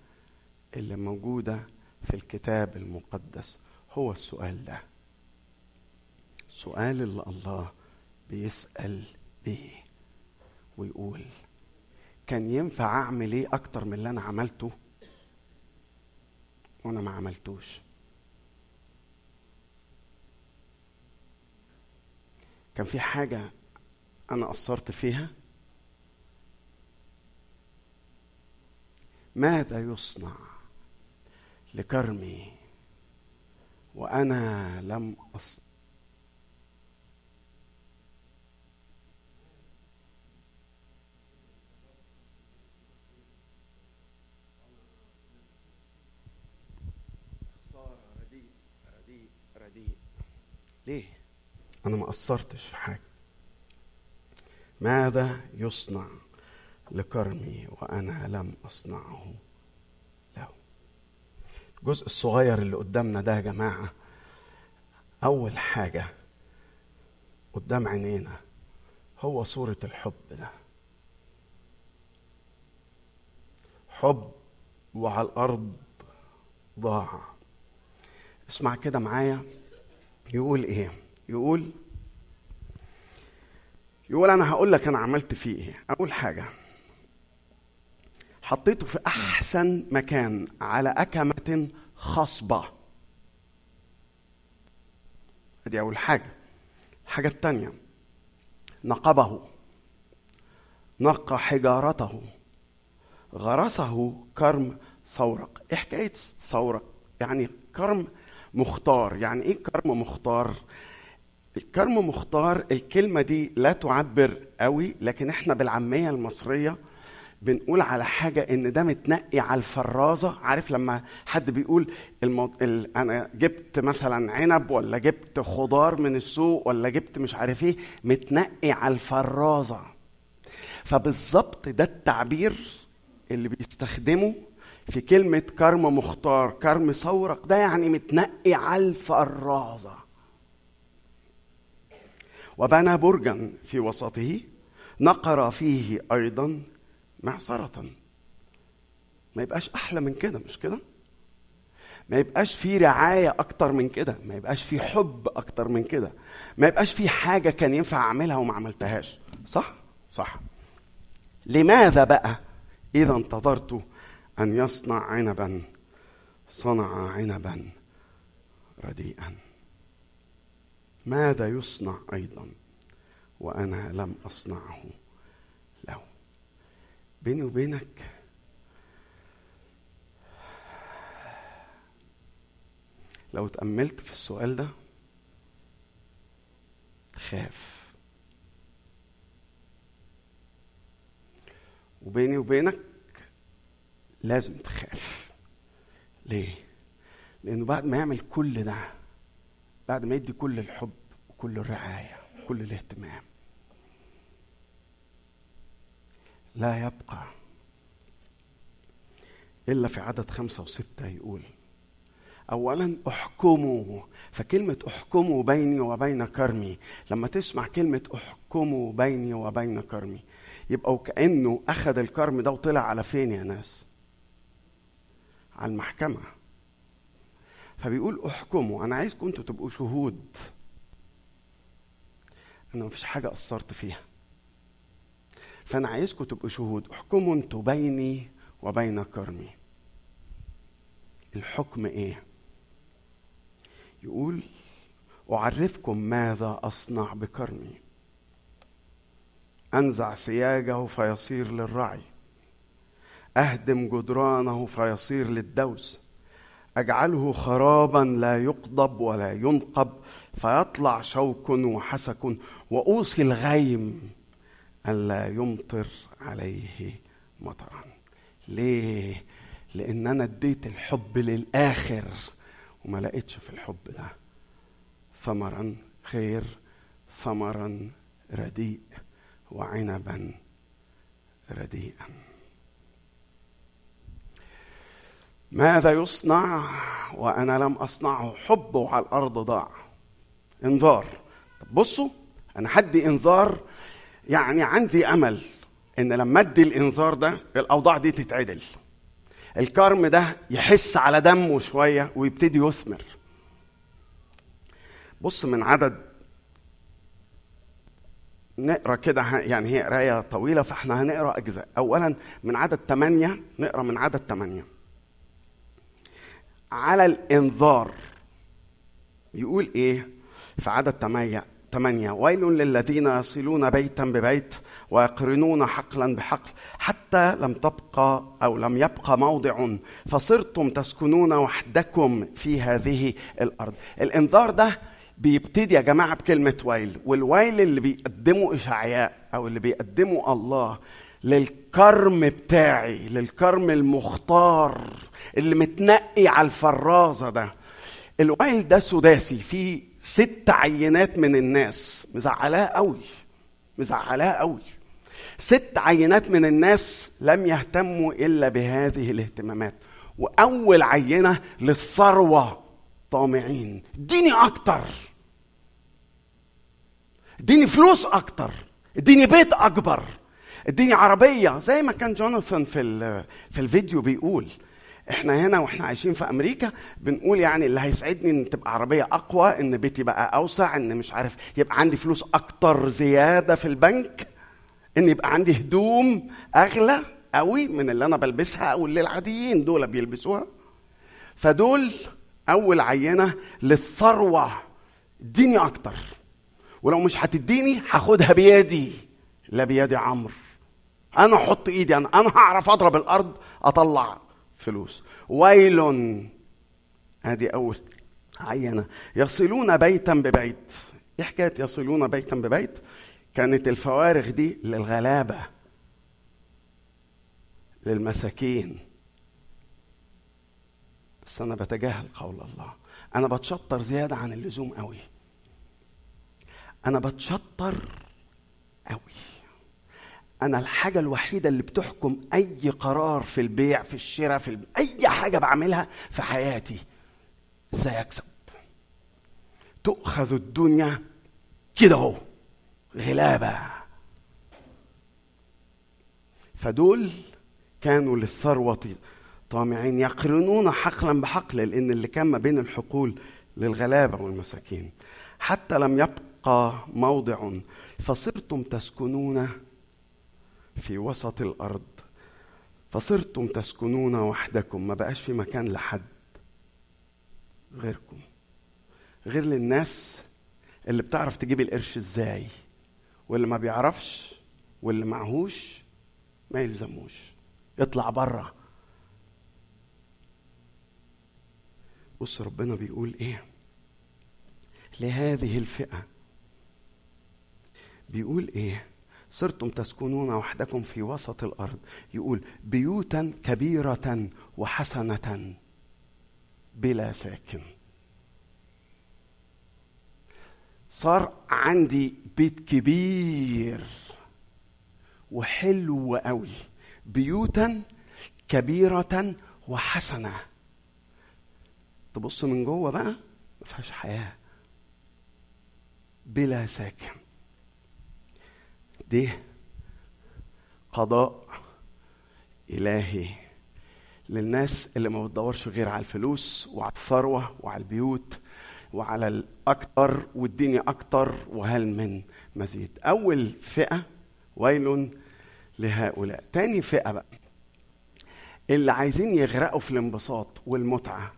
اللي موجودة في الكتاب المقدس هو السؤال ده. السؤال اللي الله بيسأل بيه ويقول كان ينفع أعمل إيه أكتر من اللي أنا عملته وأنا ما عملتوش؟ كان في حاجة أنا قصرت فيها ماذا يصنع لكرمي وأنا لم رديء ليه؟ أنا ما قصرتش في حاجة. ماذا يصنع لكرمي وأنا لم أصنعه له؟ الجزء الصغير اللي قدامنا ده يا جماعة أول حاجة قدام عينينا هو صورة الحب ده. حب وعلى الأرض ضاع. اسمع كده معايا يقول إيه؟ يقول يقول أنا هقول لك أنا عملت فيه إيه. اول حاجة. حطيته في أحسن مكان على أكمة خصبة. دي أول حاجة. الحاجة الثانية نقبه نقى حجارته غرسه كرم صورق. إيه حكاية صورق؟ يعني كرم مختار. يعني إيه كرم مختار؟ الكرم مختار الكلمة دي لا تعبر قوي لكن إحنا بالعامية المصرية بنقول على حاجة إن ده متنقي على الفرازة. عارف لما حد بيقول المو... ال... أنا جبت مثلا عنب ولا جبت خضار من السوق ولا جبت مش عارف إيه متنقي على الفرازة. فبالظبط ده التعبير اللي بيستخدمه في كلمة كرم مختار كرم ثورق ده يعني متنقي على الفرازة. وبنى برجا في وسطه نقر فيه أيضا معصرة. ما يبقاش أحلى من كده مش كده؟ ما يبقاش في رعاية أكتر من كده ما يبقاش في حب أكتر من كده ما يبقاش في حاجة كان ينفع أعملها وما عملتهاش. صح؟ صح. لماذا بقى إذا انتظرت أن يصنع عنبا صنع عنبا رديئا؟ ماذا يصنع أيضا؟ وأنا لم أصنعه له. بيني وبينك لو تأملت في السؤال ده خاف. وبيني وبينك لازم تخاف. ليه؟ لأنه بعد ما يعمل كل ده بعد ما يدي كل الحب وكل الرعاية وكل الاهتمام. لا يبقى إلا في عدد خمسة وستة يقول أولا احكموا فكلمة احكموا بيني وبين كرمي لما تسمع كلمة احكموا بيني وبين كرمي يبقى وكأنه أخذ الكرم ده وطلع على فين يا ناس؟ على المحكمة. فبيقول احكموا أنا عايزكم أنتوا تبقوا شهود. أنا مفيش حاجة قصرت فيها. فأنا عايزكم تبقوا شهود. احكموا أنتوا بيني وبين كرمي. الحكم إيه؟ يقول أعرفكم ماذا أصنع بكرمي. أنزع سياجه فيصير للرعي. أهدم جدرانه فيصير للدوس. أجعله خرابا لا يقضب ولا ينقب فيطلع شوك وحسك وأوصي الغيم ألا يمطر عليه مطرا. ليه؟ لأن أنا اديت الحب للآخر وما لقيتش في الحب ده. ثمرا خير ثمرا رديء وعنبا رديئا. ماذا يصنع وأنا لم أصنعه؟ حبه على الأرض ضاع. انذار. بصوا أنا حدي انذار. يعني عندي أمل إن لما أدي الانذار ده الأوضاع دي تتعدل. الكرم ده يحس على دمه شوية ويبتدي يثمر. بص من عدد نقرأ كده يعني هي قراية طويلة فإحنا هنقرأ أجزاء. اولا من عدد ثمانية نقرأ من عدد ثمانية على الإنذار. يقول إيه؟ في عدد ثمانية ثمانية ويل للذين يصلون بيتا ببيت ويقرنون حقلا بحقل حتى لم تبقى أو لم يبقى موضع فصرتم تسكنون وحدكم في هذه الأرض. الإنذار ده بيبتدي يا جماعة بكلمة ويل والويل اللي بيقدمه إشعياء أو اللي بيقدمه الله للكرم بتاعي للكرم المختار اللي متنقي على الفرازة ده. الويل ده سداسي فيه ست عينات من الناس. مزعلاه قوي مزعلاه قوي. ست عينات من الناس لم يهتموا إلا بهذه الاهتمامات. وأول عينة للثروة طامعين. اديني أكتر. اديني فلوس أكتر. اديني بيت أكبر. اديني عربية زي ما كان جوناثان في في الفيديو بيقول. إحنا هنا وإحنا عايشين في أمريكا بنقول يعني اللي هيسعدني إن تبقى عربية أقوى إن بيتي بقى أوسع إن مش عارف يبقى عندي فلوس أكتر زيادة في البنك إن يبقى عندي هدوم أغلى قوي من اللي أنا بلبسها أو اللي العاديين دول بيلبسوها. فدول أول عينة للثروة اديني أكتر. ولو مش هتديني هاخدها بيدي لا بيدي عمرو. أنا أحط إيدي أنا أنا هعرف أضرب الأرض أطلع فلوس. ويل ادي أول عينة. يصلون بيتا ببيت. إيه حكاية يصلون بيتا ببيت؟ كانت الفوارغ دي للغلابة للمساكين. بس أنا بتجاهل قول الله. أنا بتشطر زيادة عن اللزوم قوي أنا بتشطر قوي أنا الحاجة الوحيدة اللي بتحكم أي قرار في البيع في الشراء في. أي حاجة بعملها في حياتي إزاي اكسب تؤخذ الدنيا كده أهو غلابة فدول كانوا للثروة طامعين يقرنون حقلا بحقل لأن اللي كان ما بين الحقول للغلابة والمساكين حتى لم يبقى موضع فصرتم تسكنون في وسط الأرض. فصرتم تسكنون وحدكم ما بقاش في مكان لحد غيركم غير للناس اللي بتعرف تجيب القرش إزاي واللي ما بيعرفش واللي معهوش ما يلزموش. يطلع بره بص ربنا بيقول إيه؟ لهذه الفئة. بيقول إيه؟ صرتم تسكنون وحدكم في وسط الأرض. يقول بيوتا كبيرة وحسنة بلا ساكن. صار عندي بيت كبير وحلو قوي. بيوتا كبيرة وحسنة. تبص من جوه بقى ما فيهاش حياة. بلا ساكن. دي قضاء إلهي للناس اللي ما بتدورش غير على الفلوس وعلى الثروة وعلى البيوت وعلى الأكتر والدنيا أكتر وهل من مزيد. أول فئة ويل لهؤلاء. تاني فئة بقى اللي عايزين يغرقوا في الانبساط والمتعة.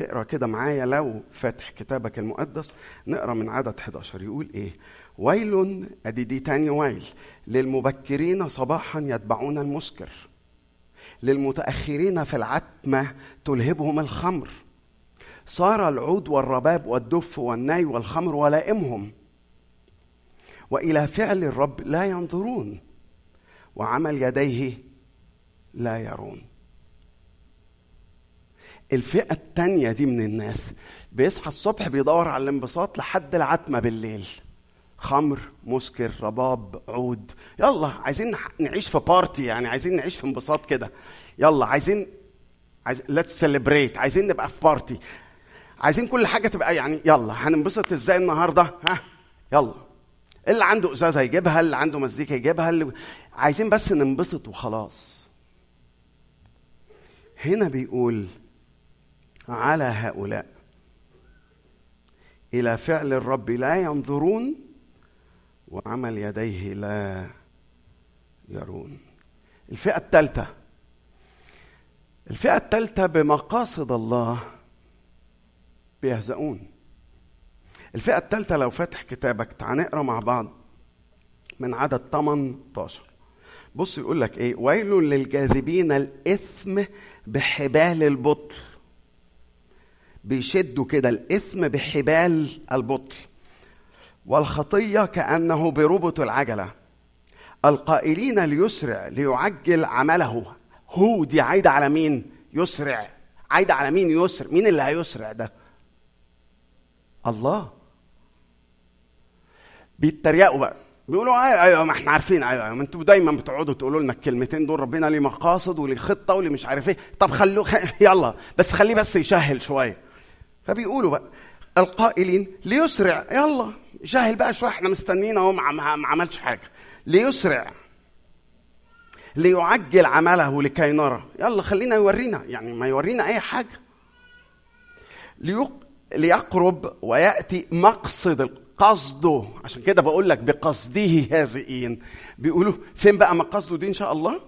اقرأ كده معايا لو فاتح كتابك المقدس. نقرأ من عدد 11 يقول إيه؟ ويل أدي دي تاني ويل. للمبكرين صباحا يتبعون المسكر. للمتأخرين في العتمة تلهبهم الخمر. صار العود والرباب والدف والناي والخمر ولائمهم. وإلى فعل الرب لا ينظرون. وعمل يديه لا يرون. الفئة التانية دي من الناس بيصحى الصبح بيدور على الانبساط لحد العتمة بالليل. خمر مسكر رباب عود. يلا عايزين نعيش في party يعني عايزين نعيش في انبساط كده. يلا عايزين عايز let's celebrate عايزين نبقى في party عايزين كل حاجة تبقى يعني يلا هننبسط إزاي النهارده؟ ها يلا. اللي عنده ازازه يجيبها اللي عنده مزيكا يجيبها اللي عايزين بس ننبسط وخلاص. هنا بيقول على هؤلاء إلى فعل الرب لا ينظرون وعمل يديه لا يرون. الفئة الثالثة. الفئة الثالثة بمقاصد الله بيهزؤون. الفئة الثالثة لو فاتح كتابك تعال نقرأ مع بعض من عدد 18 بص يقول لك إيه؟ ويل للجاذبين الإثم بحبال البطل. بيشدوا كده الإثم بحبال البطل. والخطية كأنه بربط العجلة. القائلين ليسرع ليعجل عمله. هو دي عايدة على مين؟ يسرع. عايدة على مين يسرع؟ مين اللي هيسرع ده؟ الله. بيتريقوا بقى. بيقولوا أيوه أيوه ما إحنا عارفين أيوه أيوه. ما أنتوا دايما بتقعدوا تقولوا لنا الكلمتين دول ربنا ليه مقاصد وليه خطة وليه مش عارف إيه. طب خلوه. يلا بس خليه بس يشهل شوية. فبيقولوا بقى القائلين ليسرع يلا. شاهل بقى شوية إحنا مستنيين اهو ما عملش حاجة. ليسرع ليعجل عمله لكي نرى. يلا خلينا يورينا يعني ما يورينا أي حاجة. ليق... ليقرب ويأتي مقصد قصده عشان كده بقول لك بقصده هازئين بيقولوا فين بقى مقصده دي إن شاء الله؟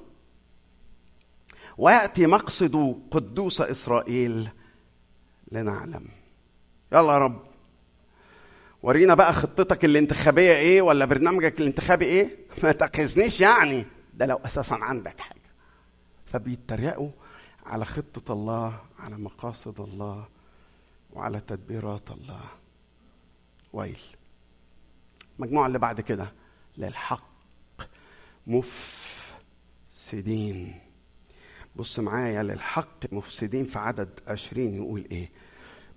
ويأتي مقصد قدوس إسرائيل لنعلم. يلا يا رب. ورينا بقى خطتك الانتخابية إيه ولا برنامجك الانتخابي إيه؟ ما تأخذنيش يعني. ده لو أساسا عندك حاجة. فبيتريقوا على خطة الله على مقاصد الله وعلى تدبيرات الله. ويل. المجموعة اللي بعد كده. للحق مفسدين. بص معايا للحق مفسدين في عدد عشرين. يقول إيه؟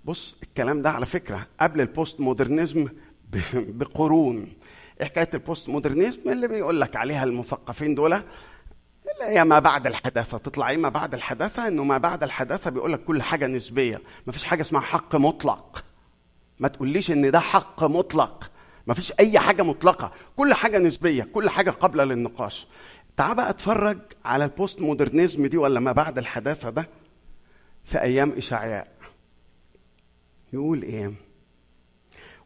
بص الكلام ده على فكرة قبل ال post modernism بقرون. حكاية ال post modernism اللي بيقول لك عليها المثقفين دول اللي هي ما بعد الحداثة. تطلع إيه ما بعد الحداثة؟ إنه ما بعد الحداثة بيقول لك كل حاجة نسبية. ما فيش حاجة اسمها حق مطلق. ما تقوليش إن ده حق مطلق. ما فيش أي حاجة مطلقة. كل حاجة نسبية. كل حاجة قابلة للنقاش. تعال بقى اتفرج على البوست مودرنزم دي ولا ما بعد الحداثة ده في أيام إشعياء. يقول إيه؟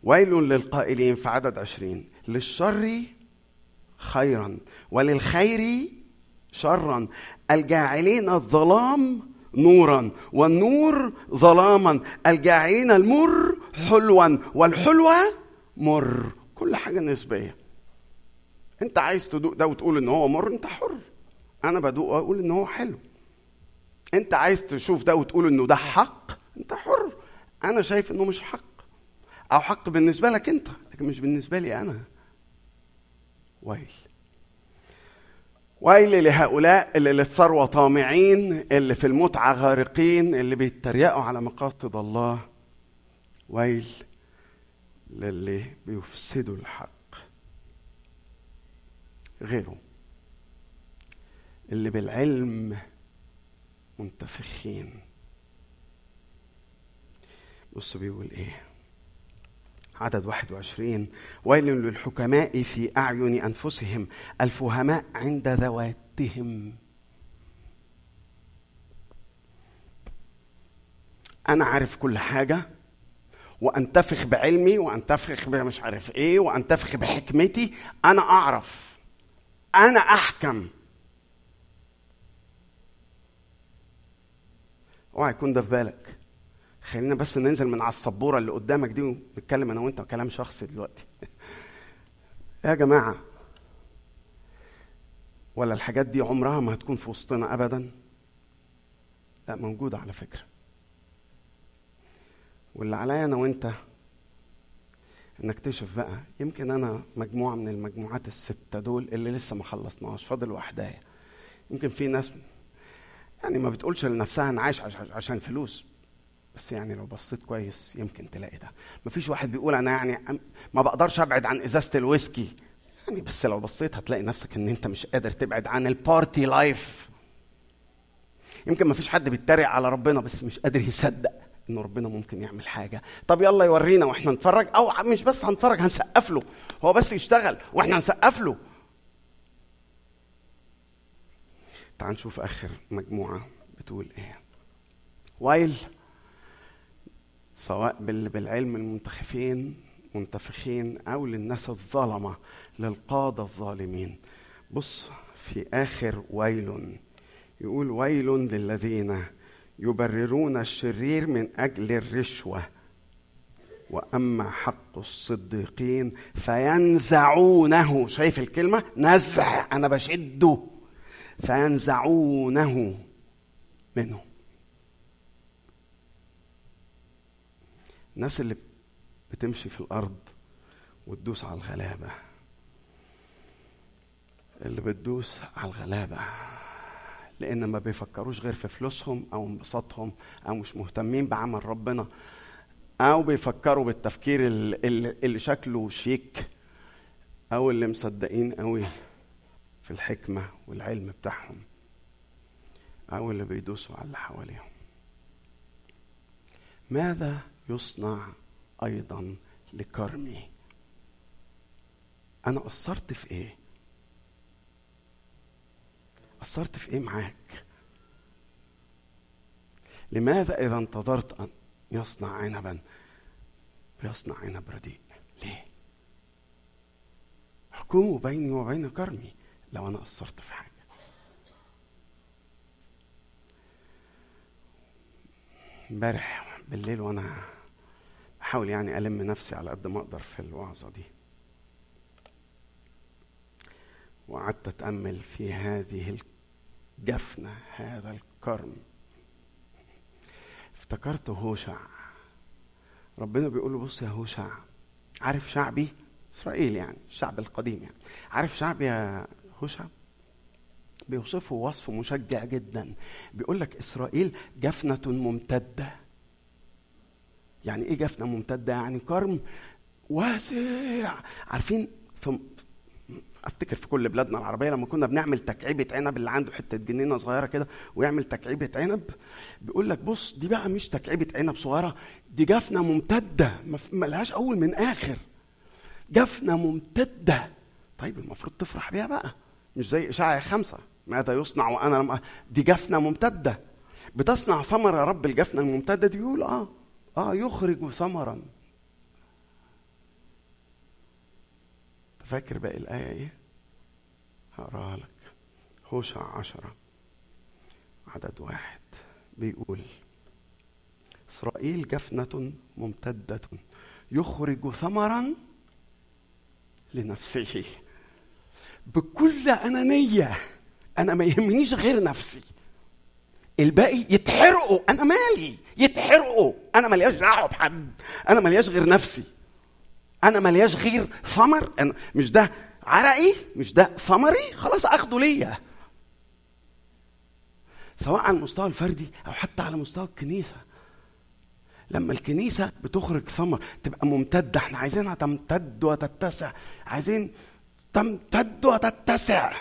ويل للقائلين في عدد عشرين للشر خيرا وللخير شرا. الجاعلين الظلام نورا والنور ظلاما. الجاعلين المر حلوا والحلوة مر. كل حاجة نسبية. أنت عايز تدوق ده وتقول إن هو مر أنت حر. أنا بدوق وأقول إن هو حلو. أنت عايز تشوف ده وتقول إنه ده حق أنت حر. أنا شايف إنه مش حق. أو حق بالنسبة لك أنت لكن مش بالنسبة لي أنا. ويل. ويل لهؤلاء اللي للثروة طامعين اللي في المتعة غارقين اللي بيتريقوا على مقاصد الله. ويل للي بيفسدوا الحق. غيره اللي بالعلم منتفخين. بص بيقول إيه؟ عدد 21 ويل للحكماء في أعين أنفسهم الفهماء عند ذواتهم. أنا عارف كل حاجة وأنتفخ بعلمي وأنتفخ بمش عارف إيه وأنتفخ بحكمتي أنا أعرف. أنا أحكم. اوعى يكون ده في بالك. خلينا بس ننزل من على السبورة اللي قدامك دي ونتكلم أنا وأنت كلام شخصي دلوقتي. يا جماعة ولا الحاجات دي عمرها ما هتكون في وسطنا ابدا؟ لا موجودة على فكرة. واللي عليا أنا وأنت نكتشف بقى يمكن أنا مجموعة من المجموعات الستة دول اللي لسه ما خلصناش فاضل وحدايا يمكن في ناس يعني ما بتقولش لنفسها أنا عايش عش- عشان فلوس. بس يعني لو بصيت كويس يمكن تلاقي ده. مفيش واحد بيقول أنا يعني ما بقدرش أبعد عن إزازة الويسكي. يعني بس لو بصيت هتلاقي نفسك إن أنت مش قادر تبعد عن ال party life يمكن مفيش حد بيتريق على ربنا بس مش قادر يصدق ان ربنا ممكن يعمل حاجة. طب يلا يورينا وإحنا نتفرج. أو مش بس هنتفرج هنسقف له. هو بس يشتغل وإحنا هنسقف له. تعال نشوف آخر مجموعة بتقول إيه. ويل سواء بال- بالعلم المنتخفين منتفخين أو للناس الظلمه للقادة الظالمين. بص في آخر ويل يقول ويل للذين يبررون الشرير من أجل الرشوة. وأما حق الصديقين فينزعونه. شايف الكلمة؟ نزع أنا بشده. فينزعونه منه. الناس اللي بتمشي في الأرض وتدوس على الغلابة. اللي بتدوس على الغلابة. لأن ما بيفكروش غير في فلوسهم أو انبساطهم أو مش مهتمين بعمل ربنا أو بيفكروا بالتفكير ال- ال- اللي شكله شيك أو اللي مصدقين قوي في الحكمة والعلم بتاعهم أو اللي بيدوسوا على اللي حواليهم. ماذا يصنع أيضا لكرمي أنا قصرت في إيه؟ قصرت في إيه معاك؟ لماذا إذا انتظرت أن يصنع عنبا؟ يصنع عنب رديء. ليه؟ احكموا بيني وبين كرمي لو أنا قصرت في حاجة. امبارح بالليل وأنا بحاول يعني ألم نفسي على قد ما أقدر في الوعظه دي. وقعدت أتأمل في هذه الجفنة هذا الكرم. افتكرت هوشع. ربنا بيقول له بص يا هوشع عارف شعبي؟ إسرائيل يعني الشعب القديم يعني. عارف شعبي يا هشام بيوصفه وصف مشجع جدا. بيقول لك إسرائيل جفنة ممتدة. يعني إيه جفنة ممتدة يعني كرم واسع. عارفين؟ في أفتكر في كل بلادنا العربية لما كنا بنعمل تكعيبة عنب اللي عنده حتة جنينة صغيرة كده ويعمل تكعيبة عنب بيقول لك بص دي بقى مش تكعيبة عنب صغيرة دي جفنة ممتدة ملهاش أول من آخر. جفنة ممتدة. طيب المفروض تفرح بيها بقى مش زي اشعيا خمسة ماذا يصنع وأنا لم دي جفنة ممتدة. بتصنع ثمر يا رب الجفنة الممتدة دي؟ بيقول آه. آه يخرج ثمرا. فاكر باقي الآية إيه؟ هقراها لك. هوشع عشرة عدد واحد. بيقول إسرائيل جفنة ممتدة يخرج ثمرا لنفسه. بكل أنانية أنا ما يهمنيش غير نفسي. الباقي يتحرقوا. أنا مالي؟ يتحرقوا. أنا ملياش دعوة بحد. أنا ملياش غير نفسي. أنا ملياش غير ثمر. أنا مش ده عرقي؟ مش ده ثمري؟ خلاص أخده ليا. سواء على المستوى الفردي أو حتى على مستوى الكنيسة. لما الكنيسة بتخرج ثمر تبقى ممتدة. إحنا عايزينها تمتد وتتسع. عايزين تمتد وتتسع.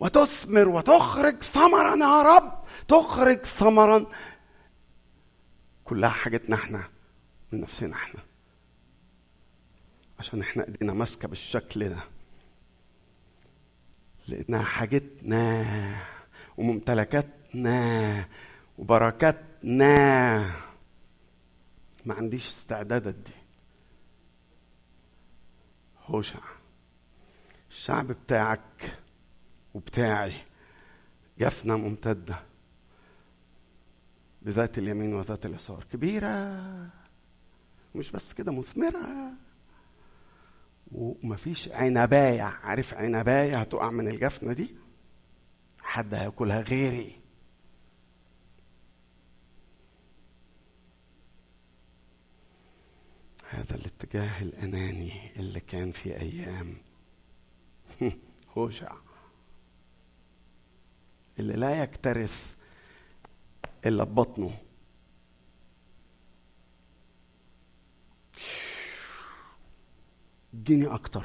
وتثمر وتخرج ثمرا يا رب. تخرج ثمرا. كلها حاجتنا إحنا من نفسنا إحنا. عشان إحنا ايدينا ماسكة بالشكل ده. لانها حاجتنا وممتلكاتنا وبركاتنا. ما عنديش استعداد ادي هوشع. الشعب بتاعك وبتاعي. جفنة ممتدة بذات اليمين وذات اليسار. كبيرة مش بس كده مثمرة. ومفيش عنباية. عارف عنباية هتقع من الجفنة دي؟ حد هياكلها غيري. هذا الاتجاه الأناني اللي كان في أيام هوشع. اللي لا يكترث إلا ببطنه اديني أكتر.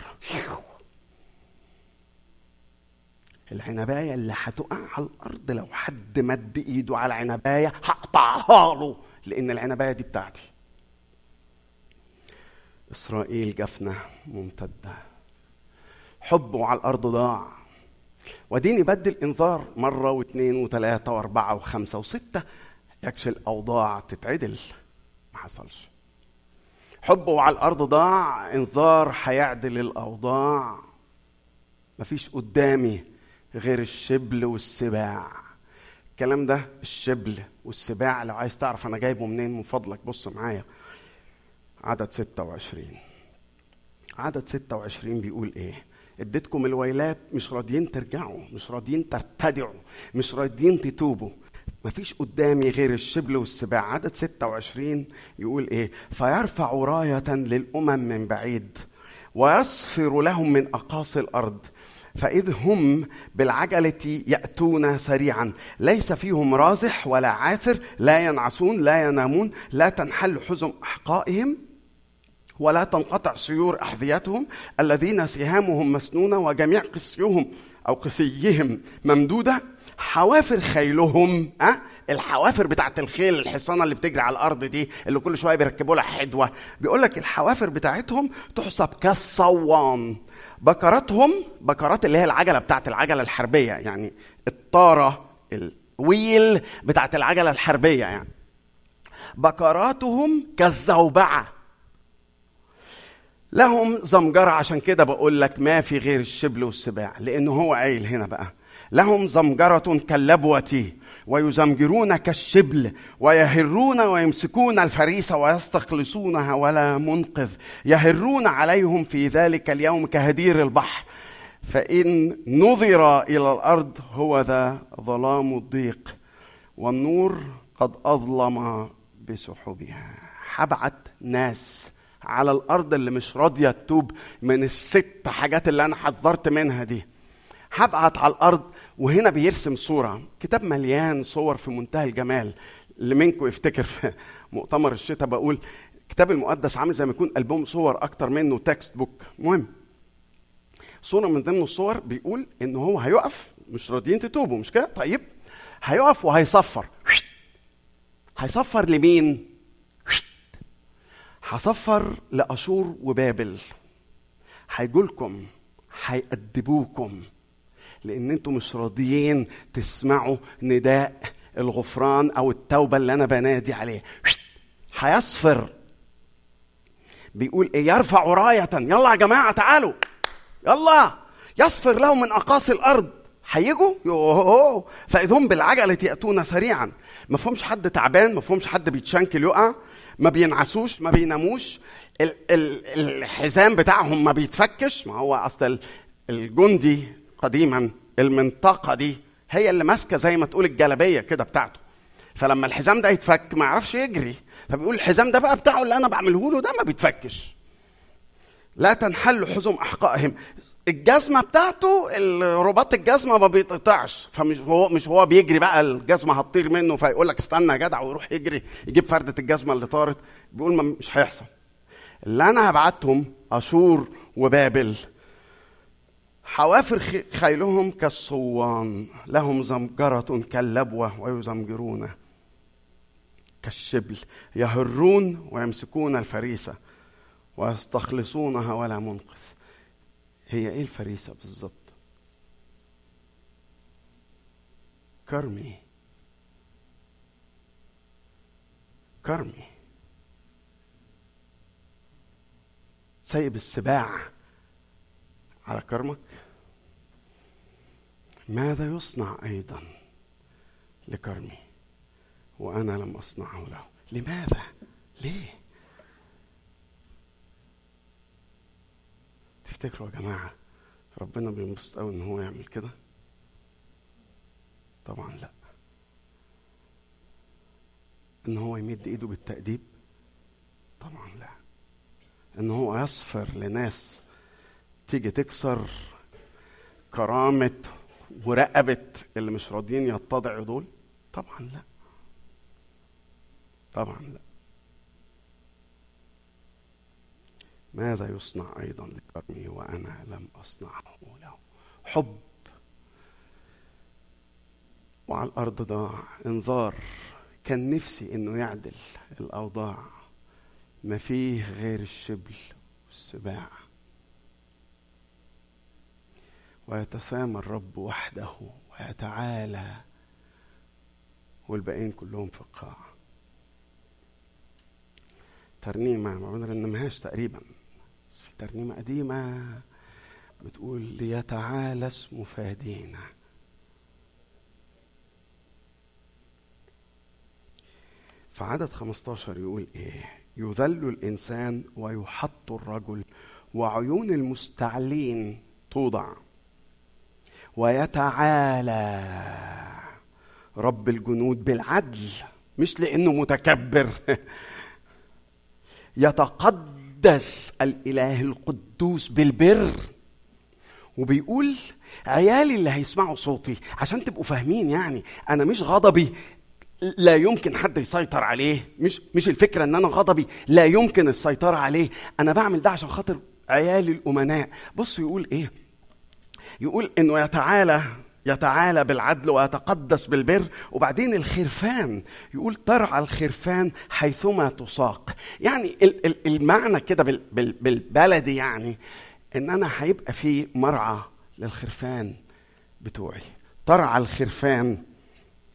العنباية اللي هتقع على الأرض لو حد مد إيده على عنباية هقطعها له لأن العنباية دي بتاعتي. إسرائيل جفنة ممتدة. حبه على الأرض ضاع. وديني بدل إنذار مرة واثنين وثلاثة وأربعة وخمسة وستة يكشي الأوضاع تتعدل. ما حصلش. حبه على الأرض ضاع إنذار هيعدل الأوضاع. مفيش قدامي غير الشبل والسباع. الكلام ده الشبل والسباع لو عايز تعرف أنا جايبه منين من فضلك. بص معايا. عدد 26 عدد 26 بيقول إيه؟ اديتكم الويلات مش راضيين ترجعوا مش راضيين ترتدعوا مش راضيين تتوبوا. مفيش قدامي غير الشبل والسباع عدد 26 يقول إيه؟ فيرفع راية للأمم من بعيد ويصفر لهم من أقاصي الأرض فإذ هم بالعجلة يأتون سريعا. ليس فيهم رازح ولا عاثر لا ينعسون لا ينامون لا تنحل حزم أحقائهم. ولا تنقطع سيور أحذيتهم الذين سهامهم مسنونة وجميع قسيهم أو قسيهم ممدودة. حوافر خيلهم أه؟ الحوافر بتاعت الخيل الحصانة اللي بتجري على الأرض دي اللي كل شوية بيركبوا لها حدوة. بيقول لك الحوافر بتاعتهم تحسب كالصوان. بكراتهم بكرات اللي هي العجلة بتاعت العجلة الحربية يعني الطارة الويل بتاعت العجلة الحربية يعني. بكراتهم كالزوبعة. لهم زمجرة. عشان كده بقول لك ما في غير الشبل والسباع لأنه هو قايل هنا بقى. لهم زمجرة كاللبوة ويزمجرون كالشبل ويهرون ويمسكون الفريسة ويستخلصونها ولا منقذ. يهرون عليهم في ذلك اليوم كهدير البحر. فإن نظر إلى الأرض هو ذا ظلام الضيق والنور قد أظلم بسحبها. هبعت ناس. على الأرض اللي مش راضية تتوب من الست حاجات اللي أنا حذرت منها دي. هبعت على الأرض وهنا بيرسم صورة. كتاب مليان صور في منتهى الجمال. اللي منكم يفتكر في مؤتمر الشتاء بقول الكتاب المقدس عامل زي ما يكون ألبوم صور أكتر منه text book مهم. صورة من ضمن الصور بيقول إن هو هيقف مش راضيين تتوبوا مش كده؟ طيب هيقف وهيصفر. هيصفر لمين؟ هصفر لأشور وبابل. هيجولكم هيأدبوكم. لأن أنتم مش راضيين تسمعوا نداء الغفران أو التوبة اللي أنا بنادي عليه. هيصفر. بيقول إيه يرفع رايه يلا يا جماعة تعالوا. يلا. يصفر لهم من أقاصي الأرض. هيجوا؟ فإذهم بالعجلة يأتون سريعا. ما فهمش حد تعبان ما فهمش حد بيتشنكل يقع. ما بينعسوش ما بيناموش. ال- ال- الحزام بتاعهم ما بيتفكش. ما هو أصل ال- الجندي قديما المنطقة دي هي اللي ماسكة زي ما تقول الجلابية كده بتاعته. فلما الحزام ده يتفك ما يعرفش يجري. فبيقول الحزام ده بقى بتاعه اللي أنا بعمله له ده ما بيتفكش. لا تنحل حزم أحقائهم. الجزمة بتاعته رباط الجزمة ما بيتقطعش. فمش هو مش هو بيجري بقى الجزمة هتطير منه فيقول لك استنى يا جدع ويروح يجري يجيب فردة الجزمة اللي طارت. بيقول ما مش هيحصل. اللي أنا هبعتهم أشور وبابل. حوافر خيلهم كالصوان لهم زمجرة كاللبوة ويزمجرون كالشبل. يهرون ويمسكون الفريسة ويستخلصونها ولا منقذ. هي إيه الفريسة بالظبط؟ كرمي كرمي سايب السباع على كرمك؟ ماذا يصنع أيضا لكرمي وأنا لم أصنعه له؟ لماذا؟ ليه؟ تفتكروا يا جماعة ربنا بينبسط قوي إن هو يعمل كده؟ طبعا لأ. إن هو يمد إيده بالتأديب؟ طبعا لأ. إن هو يصفر لناس تيجي تكسر كرامة ورقبة اللي مش راضيين يتضعوا دول؟ طبعا لأ. طبعا لأ. ماذا يصنع أيضا لكرمي وأنا لم أصنعه له؟ حب. وعلى الأرض ضاع. انذار. كان نفسي إنه يعدل الأوضاع. ما فيه غير الشبل والسباع. ويتسامى الرب وحده ويتعالى والباقيين كلهم في القاع ترنيمة. ما بنرنمهاش تقريبا. في ترنيمة قديمة بتقول ليتعالى اسم فادينا. في عدد 15 يقول إيه؟ يذل الإنسان ويحط الرجل وعيون المستعلين توضع. ويتعالى رب الجنود بالعدل مش لأنه متكبر. يتقدس الإله القدوس بالبر. وبيقول عيالي اللي هيسمعوا صوتي عشان تبقوا فاهمين يعني أنا مش غضبي لا يمكن حد يسيطر عليه. مش مش الفكرة إن أنا غضبي لا يمكن السيطرة عليه. أنا بعمل ده عشان خاطر عيالي الأمناء. بصوا يقول إيه؟ يقول إنه يتعالى يتعالى بالعدل ويتقدس بالبر. وبعدين الخرفان يقول ترعى الخرفان حيثما تساق. يعني ال- ال- المعنى كده بال- بال- بالبلدي يعني إن أنا هيبقى في مرعى للخرفان بتوعي. ترعى الخرفان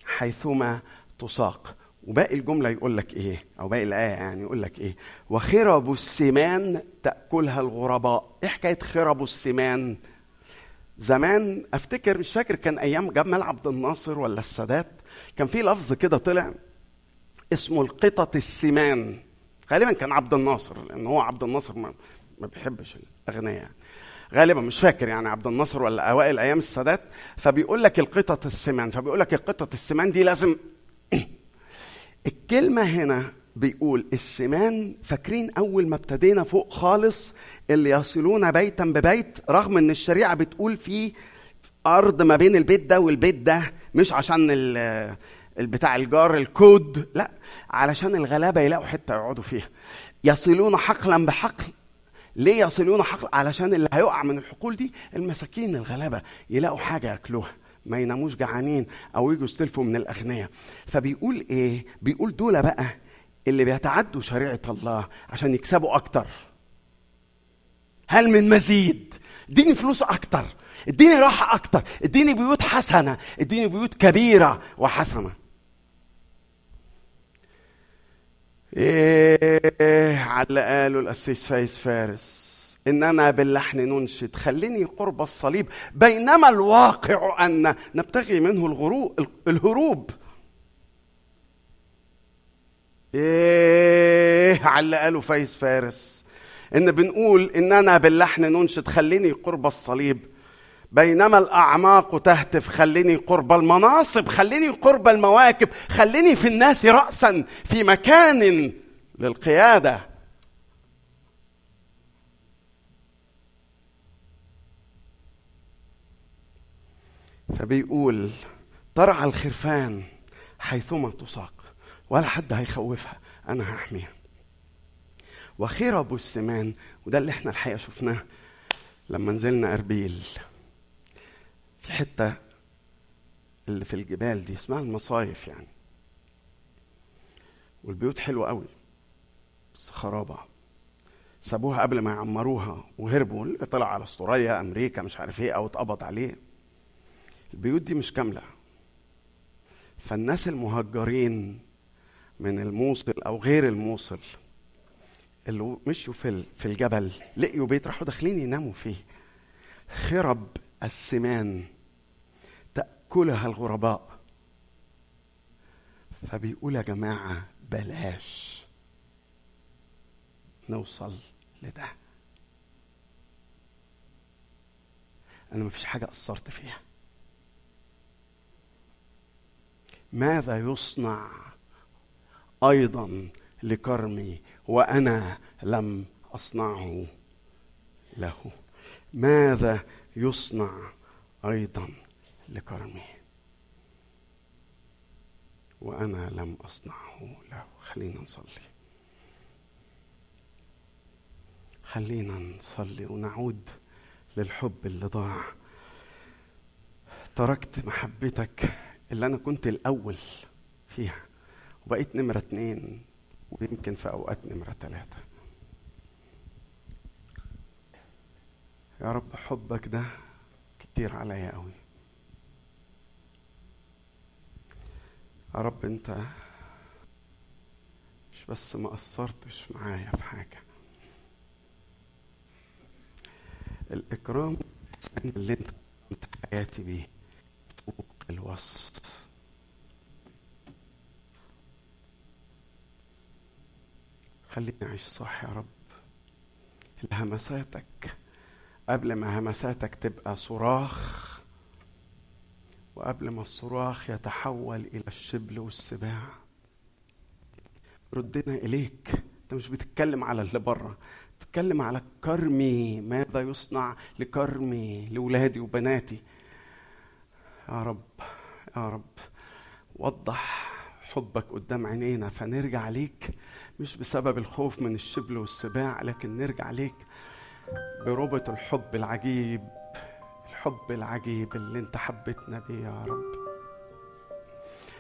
حيثما تساق. وباقي الجملة يقول لك إيه؟ أو باقي الآية يعني يقول لك إيه؟ وخرب السمان تأكلها الغرباء. إيه حكاية خرب السمان؟ زمان أفتكر مش فاكر كان أيام جمال عبد الناصر ولا السادات كان في لفظ كده طلع اسمه القطط السمان غالبا كان عبد الناصر لأن هو عبد الناصر ما, بيحبش الاغنياء يعني. غالبا مش فاكر يعني عبد الناصر ولا أوائل أيام السادات فبيقول لك القطط السمان فبيقول لك القطط السمان دي لازم الكلمة هنا بيقول السمان فاكرين أول ما ابتدينا فوق خالص اللي يصلون بيتا ببيت رغم إن الشريعة بتقول في أرض ما بين البيت ده والبيت ده مش عشان البتاع الجار الكود لا علشان الغلابة يلاقوا حتة يقعدوا فيها. يصلون حقلا بحقل. ليه يصلون حقل؟ علشان اللي هيقع من الحقول دي المساكين الغلابة يلاقوا حاجة ياكلوها ما يناموش جعانين أو يجوا يستلفوا من الأغنياء. فبيقول إيه؟ بيقول دول بقى اللي بيتعدوا شريعة الله عشان يكسبوا أكتر. هل من مزيد؟ اديني فلوس أكتر اديني راحة أكتر اديني بيوت حسنة اديني بيوت كبيرة وحسنة. إيه على قاله القسيس فايز فارس. إننا باللحن ننشد. خليني قرب الصليب. بينما الواقع أن نبتغي منه الغروب الهروب. إيه على اللي قاله فايز فارس. إن بنقول اننا باللحن ننشد خليني قرب الصليب. بينما الأعماق تهتف خليني قرب المناصب خليني قرب المواكب خليني في الناس راسا في مكان للقيادة. فبيقول ترعى الخرفان حيثما تساق ولا حد هيخوفها. أنا هحميها. وخير ابو السمان وده اللي إحنا الحقيقة شفناه لما نزلنا أربيل. في حتة اللي في الجبال دي اسمها المصايف يعني. والبيوت حلوة قوي بس خرابة. سابوها قبل ما يعمروها وهربوا اللي طلع على استراليا أمريكا مش عارف إيه أو اتقبض عليه. البيوت دي مش كاملة. فالناس المهجرين من الموصل أو غير الموصل. اللي مشوا في في الجبل لقيوا بيت راحوا داخلين يناموا فيه. خرب السمان تأكلها الغرباء. فبيقول يا جماعة بلاش نوصل لده. أنا مفيش حاجة قصرت فيها. ماذا يصنع أيضا لكرمي وأنا لم أصنعه له. ماذا يصنع أيضا لكرمي وأنا لم أصنعه له؟ خلينا نصلي. خلينا نصلي ونعود للحب اللي ضاع تركت محبتك اللي أنا كنت الأول فيها. وبقيت نمرة اتنين ويمكن في أوقات نمرة تلاتة. يا رب حبك ده كتير عليا قوي يا رب أنت مش بس ما قصرتش معايا في حاجة. الإكرام اللي أنت حياتي بيه فوق الوصف. خليني أعيش صح يا رب. لهمساتك قبل ما همساتك تبقى صراخ وقبل ما الصراخ يتحول إلى الشبل والسباع. ردنا إليك. أنت مش بتتكلم على اللي بره بتتكلم على كرمي. ماذا يصنع لكرمي لولادي وبناتي؟ يا رب يا رب وضح حبك قدام عينينا فنرجع ليك مش بسبب الخوف من الشبل والسباع لكن نرجع ليك بربط الحب العجيب الحب العجيب اللي انت حبيتنا بيه يا رب.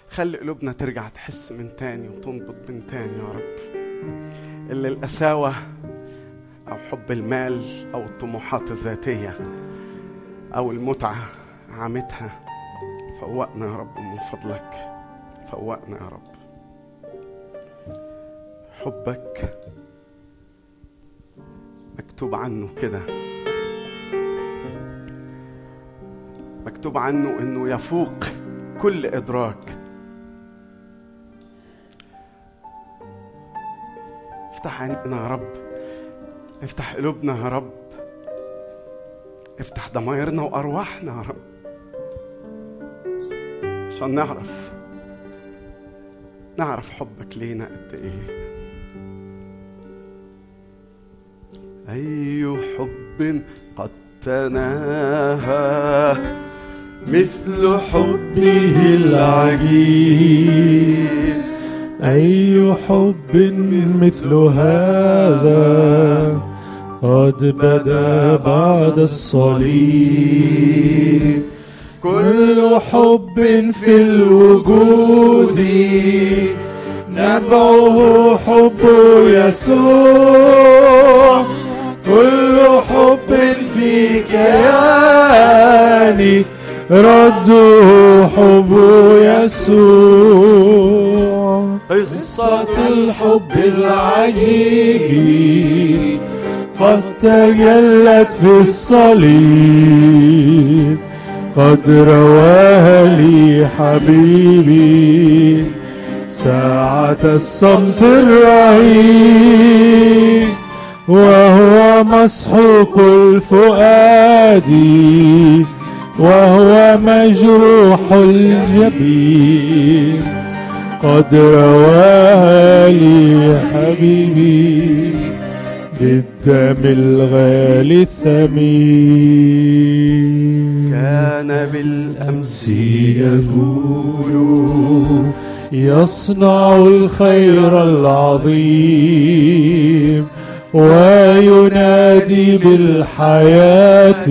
خلي قلوبنا ترجع تحس من تاني وتنبض من تاني يا رب. اللي القساوة أو حب المال أو الطموحات الذاتية أو المتعة عمتها فوقنا يا رب من فضلك. فوقنا يا رب. حبك مكتوب عنه كده. مكتوب عنه إنه يفوق كل إدراك. افتح عينينا يا رب. افتح قلوبنا يا رب. افتح ضمايرنا وأرواحنا يا رب. عشان نعرف نعرف حبك لينا قد إيه. أي حب قد تناهى مثل حبه العجيب. أي حب مثل هذا قد بدا بعد الصليب. كل حب في الوجود نبعه حب يسوع. كل حب في كياني رده حب يسوع. قصة الحب العجيب قد تجلت في الصليب. قد رواها لي حبيبي ساعة الصمت الرهيب وهو مسحوق الفؤاد وهو مجروح الجبين. قد رواها لي حبيبي بالدم الغالي الثمين. كان بالأمس يقول يصنع الخير العظيم وينادي بالحياة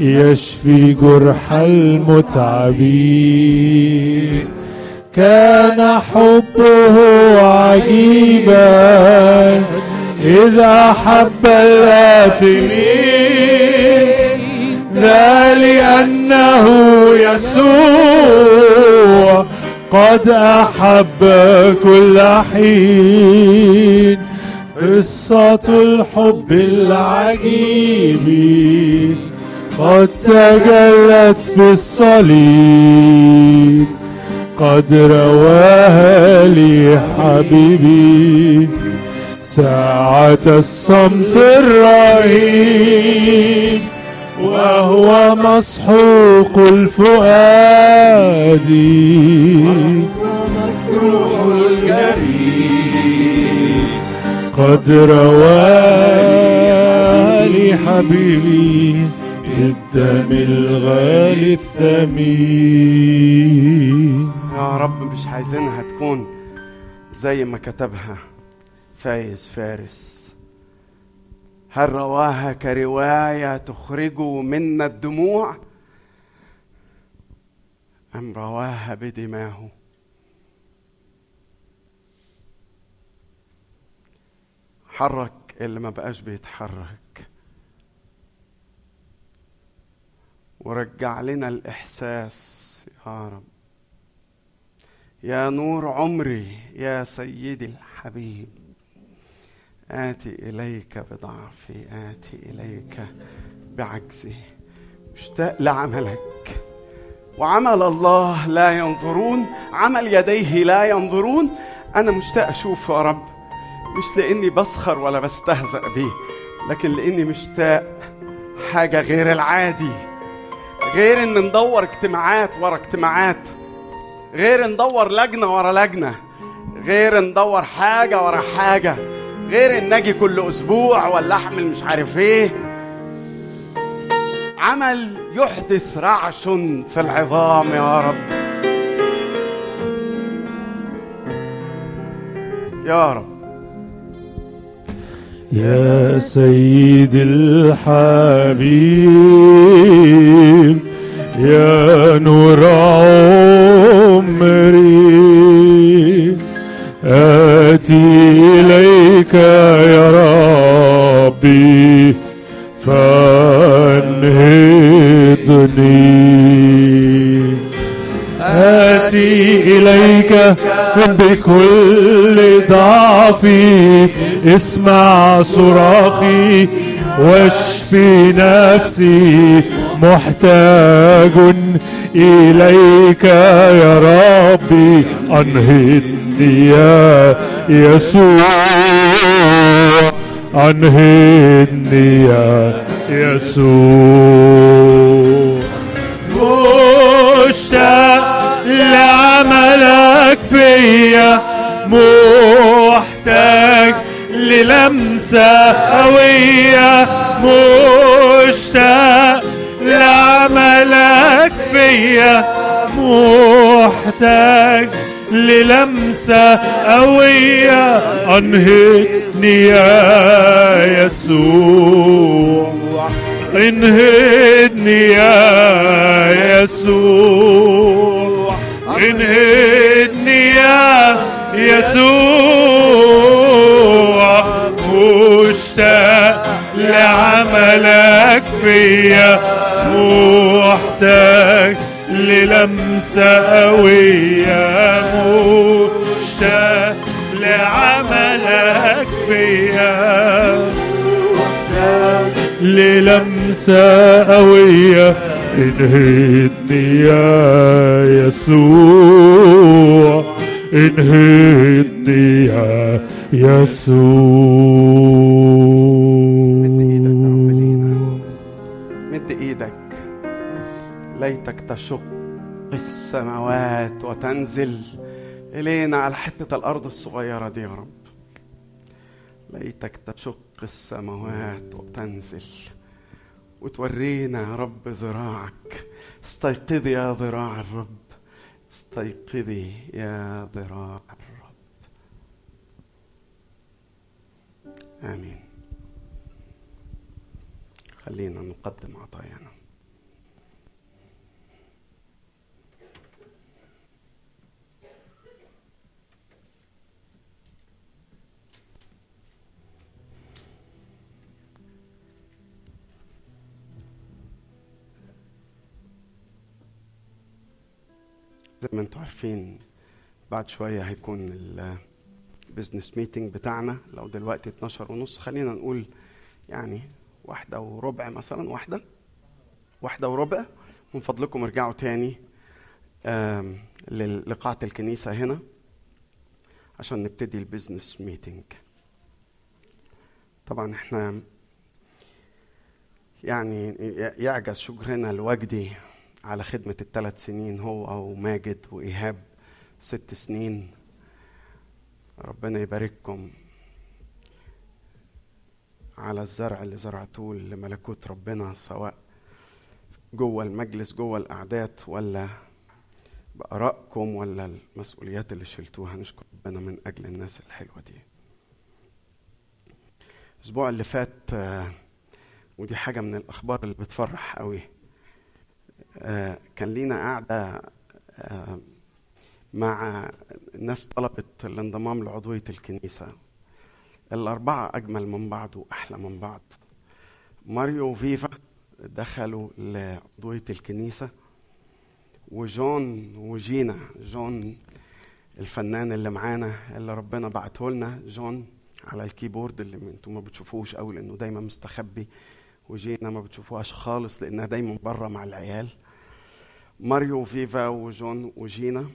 يشفي جرح المتعبين. كان حبه عجيبا إذا حب الآثمين ذا لأنه يسوع قد أحب كل حين. قصة الحب العجيب قد تجلت في الصليب. قد رواها لي حبيبي ساعة الصمت الرهيب. وهو مسحوق الفؤاد. روح الجريء قد لي حبيبي بالدم الغالي الثمين. يا رب مش عايزينها تكون زي ما كتبها فايز فارس. هل رواها كرواية تخرج منا الدموع؟ أم رواها بدماه حرك اللي ما بقاش بيتحرك. ورجع لنا الإحساس يا رب. يا نور عمري يا سيدي الحبيب. آتي إليك بضعفي آتي إليك بعجزي. مشتاق لعملك. وعمل الله لا ينظرون عمل يديه لا ينظرون. أنا مشتاق أشوف يا رب مش لأني بسخر ولا بستهزأ بيه لكن لأني مشتاق حاجة غير العادي. غير إن ندور اجتماعات ورا اجتماعات. غير ندور لجنة ورا لجنة. غير ندور حاجة ورا حاجة. غير ان أجي كل أسبوع ولا أحمل مش عارف إيه. عمل يحدث رعش في العظام يا رب. يا رب. يا سيد الحبيب يا نور عمري. آتي إليك يا ربي فانهضني آتي إليك بكل ضعفي اسمع صراخي واشفي نفسي محتاج إليك يا ربي أنهدني يا يسوع. أنهدني يا يسوع. مشتاق لعملك فيا محتاج للمسة قوية مشتاق لعملك فيا محتاج للمسة قوية. أنهتني يا يسوع انهدني يا يسوع انهدني يا يسوع. مشتاق لعملك فيا محتاج للمسة قوية مشتاق لعملك فيا. للمسة قوية انهدني يا يسوع انهدني يا يسوع. مد إيدك. ليتك تشق السماوات وتنزل إلينا على حتة الأرض الصغيرة دي يا رب. ليتك تشق السماوات وتنزل وتورينا يا رب ذراعك. استيقظي يا ذراع الرب. استيقظي يا ذراع الرب. آمين. خلينا نقدم عطايانا. زي ما أنتم عارفين بعد شوية هيكون ال business meeting بتاعنا. لو دلوقتي 12 ونص خلينا نقول يعني واحدة وربع مثلا واحدة واحدة وربع. من فضلكم ارجعوا تاني لقاعة الكنيسة هنا عشان نبتدي ال business meeting طبعا إحنا يعني يعجز شكرنا لوجدي على خدمة الثلاث سنين هو وماجد وإيهاب ست سنين. ربنا يبارككم. على الزرع اللي زرعتوه لملكوت ربنا سواء جوه المجلس جوه الأعداد ولا بآرائكم ولا المسؤوليات اللي شلتوها. نشكر ربنا من أجل الناس الحلوة دي. الأسبوع اللي فات آه، ودي حاجة من الأخبار اللي بتفرح قوي. آه، كان لينا قاعدة آه، مع ناس طلبت الانضمام لعضوية الكنيسة. الأربعة أجمل من بعض وأحلى من بعض. ماريو وفيفا دخلوا لعضوية الكنيسة وجون وجينا. جون الفنان اللي معانا اللي ربنا بعته لنا. جون على الكيبورد اللي أنتم ما بتشوفوش قوي لأنه دايما مستخبي. وجينا ما بتشوفوهاش خالص لأنها دايما بره مع العيال. ماريو وفيفا وجون وجينا.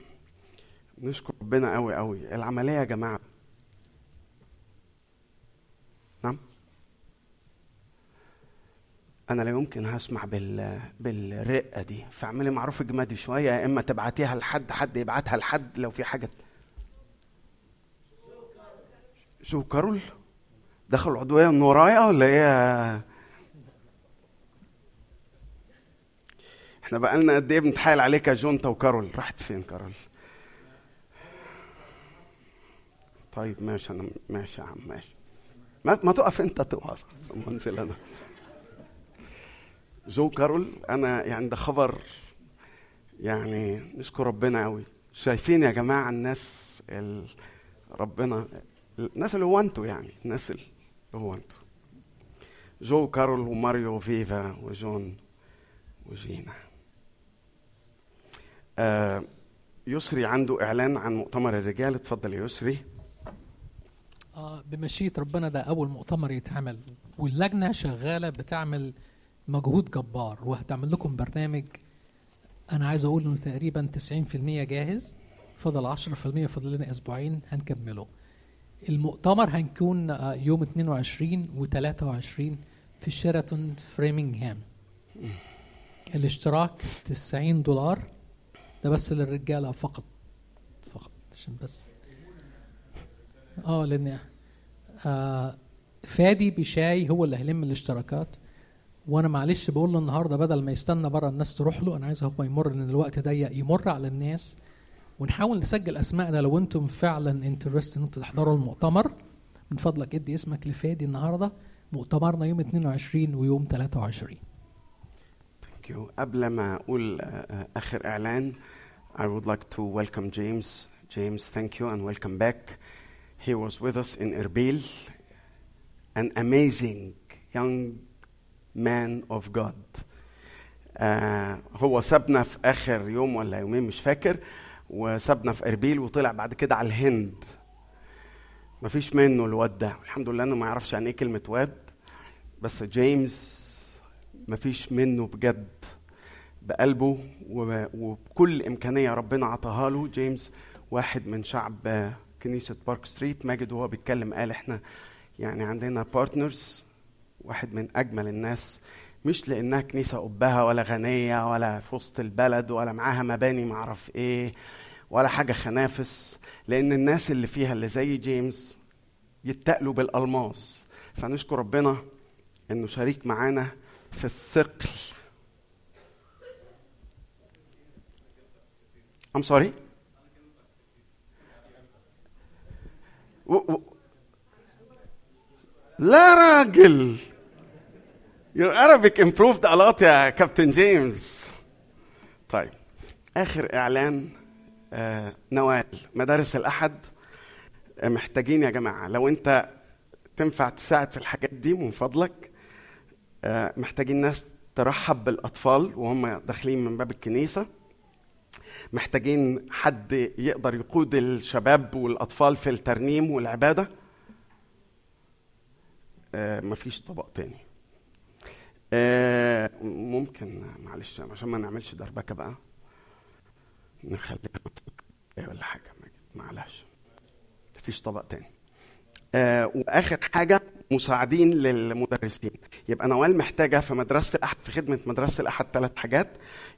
نشكر ربنا قوي قوي. العملية يا جماعة نعم. أنا لا يمكن هسمع بال بالرقة دي. فاعملي معروف اجمادي شوية يا إما تبعتيها لحد حد يبعتها لحد لو في حاجة. جو وكارول؟ دخلوا عضويه من ورايا ولا إيه؟ إحنا بقالنا قد إيه بنتحايل عليك يا جو انت وكارول؟ راحت فين كارول؟ طيب ماشي أنا ماشي يا عم ماشي. ما, ما تقف انت تقف. ثم انزل أنا. جو وكارول أنا يعني ده خبر يعني نشكر ربنا قوي شايفين يا جماعة الناس ال... ربنا الناس اللي هو أنتوا يعني الناس اللي هو أنتوا جو كارول وماريو وفيفا وجون وجينا. آه يسري عنده إعلان عن مؤتمر الرجال. اتفضل يا يسري. آه بمشيئة ربنا ده أول مؤتمر يتعمل واللجنة شغالة بتعمل مجهود جبار وهتعمل لكم برنامج أنا عايز أقول إنه تقريبا 90% جاهز فضل 10% فاضل لنا أسبوعين هنكمله. المؤتمر هنكون آه، يوم 22 و 23 في شيراتون فريمنغهام الاشتراك 90 دولار ده بس للرجالة فقط فقط عشان بس آه لأن آه فادي بشاي هو اللي هيلم الاشتراكات وأنا معلش بقول له النهارده بدل ما يستنى بره الناس تروح له أنا عايز هو يمر إن الوقت ضيق يمر على الناس ونحاول نسجل اسمائنا لو أنتم فعلا انترست إن أنتم تحضروا المؤتمر من فضلك إدي اسمك لفادي النهارده مؤتمرنا يوم 22 ويوم 23 Thank you. قبل ما أقول آه، آه، آخر إعلان I would like to welcome James. James, thank you and welcome back. He was with us in Erbil, an amazing young man of God. آه هو سابنا في آخر يوم ولا يومين مش فاكر وسابنا في إربيل وطلع بعد كده على الهند. مفيش منه الواد ده الحمد لله إنه ما يعرفش يعني إيه كلمة واد بس جيمس مفيش منه بجد بقلبه وب- وبكل إمكانية ربنا عطاها له جيمس واحد من شعب كنيسة بارك ستريت ماجد وهو بيتكلم قال إحنا يعني عندنا partners واحد من أجمل الناس مش لأنها كنيسة قبها ولا غنية ولا في وسط البلد ولا معاها مباني معرف إيه ولا حاجة خالص لأن الناس اللي فيها اللي زي جيمس يتقلوا بالألماس. فنشكر ربنا إنه شريك معانا في الثقل. I'm sorry و... و... لا راجل. Your Arabic improved a lot يا كابتن جيمس طيب آخر إعلان آه نوال مدارس الأحد. محتاجين يا جماعة لو أنت تنفع تساعد في الحاجات دي من فضلك آه، محتاجين ناس ترحب بالأطفال وهم داخلين من باب الكنيسة. محتاجين حد يقدر يقود الشباب والأطفال في الترنيم والعبادة؟ آه، مفيش طبق تاني. آه، ممكن معلش عشان ما نعملش دربكة بقى نخليها إيه ولا حاجة معلش. مفيش طبق تاني. آه وآخر حاجة مساعدين للمدرسين. يبقى نوال محتاجة في مدرسة الأحد في خدمة مدرسة الأحد ثلاث حاجات.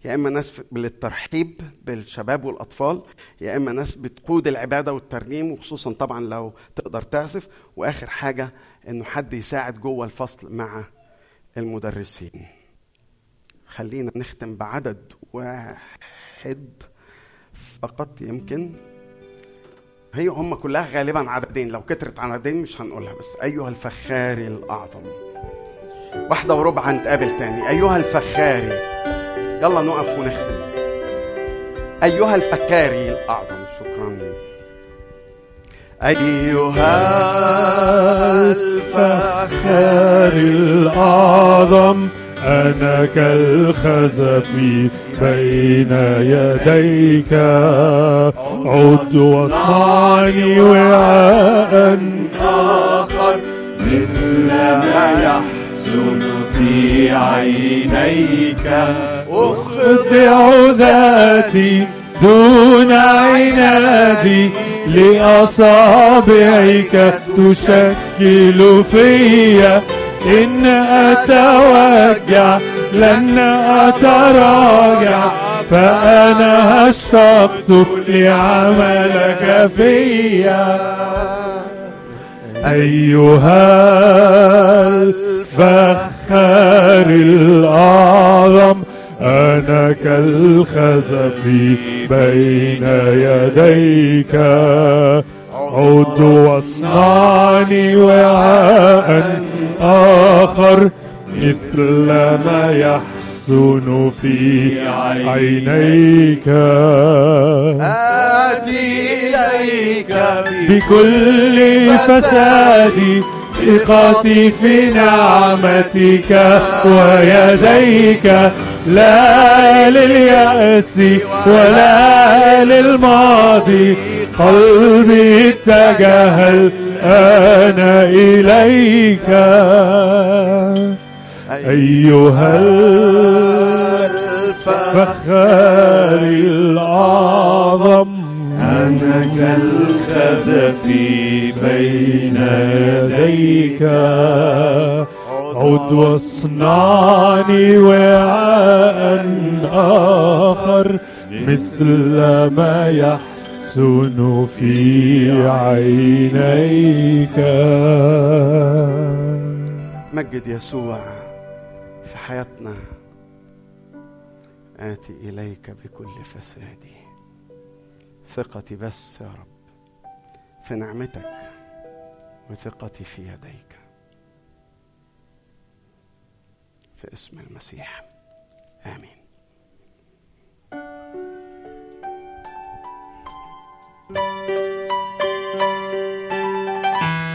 يا إما ناس للترحيب بالشباب والأطفال يا إما ناس بتقود العبادة والترنيم وخصوصا طبعا لو تقدر تعزف. وآخر حاجة إنه حد يساعد جوه الفصل مع المدرسين. خلينا نختم بعدد واحد فقط يمكن. هي هم كلها غالبا عددين. لو كترت عددين مش هنقولها بس. أيها الفخاري الأعظم. واحدة وربع هنتقابل تاني. أيها الفخاري يلا نقف ونختم. أيها الفخاري الأعظم. شكرا. أيها الفخار الأعظم. أنا كالخزف بين يديك. عد واصنعني وعاء آخر مثل ما يحسن في عينيك. أخضع ذاتي دون عنادي لأصابعك تشكل فيا إن أتوجع لن أتراجع فأنا أشتقت لعملك فيا. أيها الفخار الأعظم أنا كالخزف بين يديك. عد واصنعني وعاء آخر مثل ما يحسن في عينيك. آتي إليك بكل فسادي ثقتي في نعمتك ويديك لا لليأس ولا للماضي. قلبي اتجه الآن إليك. أيها الفخار الأعظم. أنا كالخزف بين يديك. عد واصنعني وعاء آخر مثل ما يحسن في عينيك. مجد يسوع في حياتنا. آتي إليك بكل فسادي ثقتي بس يا رب في نعمتك وثقتي في يديك. في اسم المسيح. آمين. Música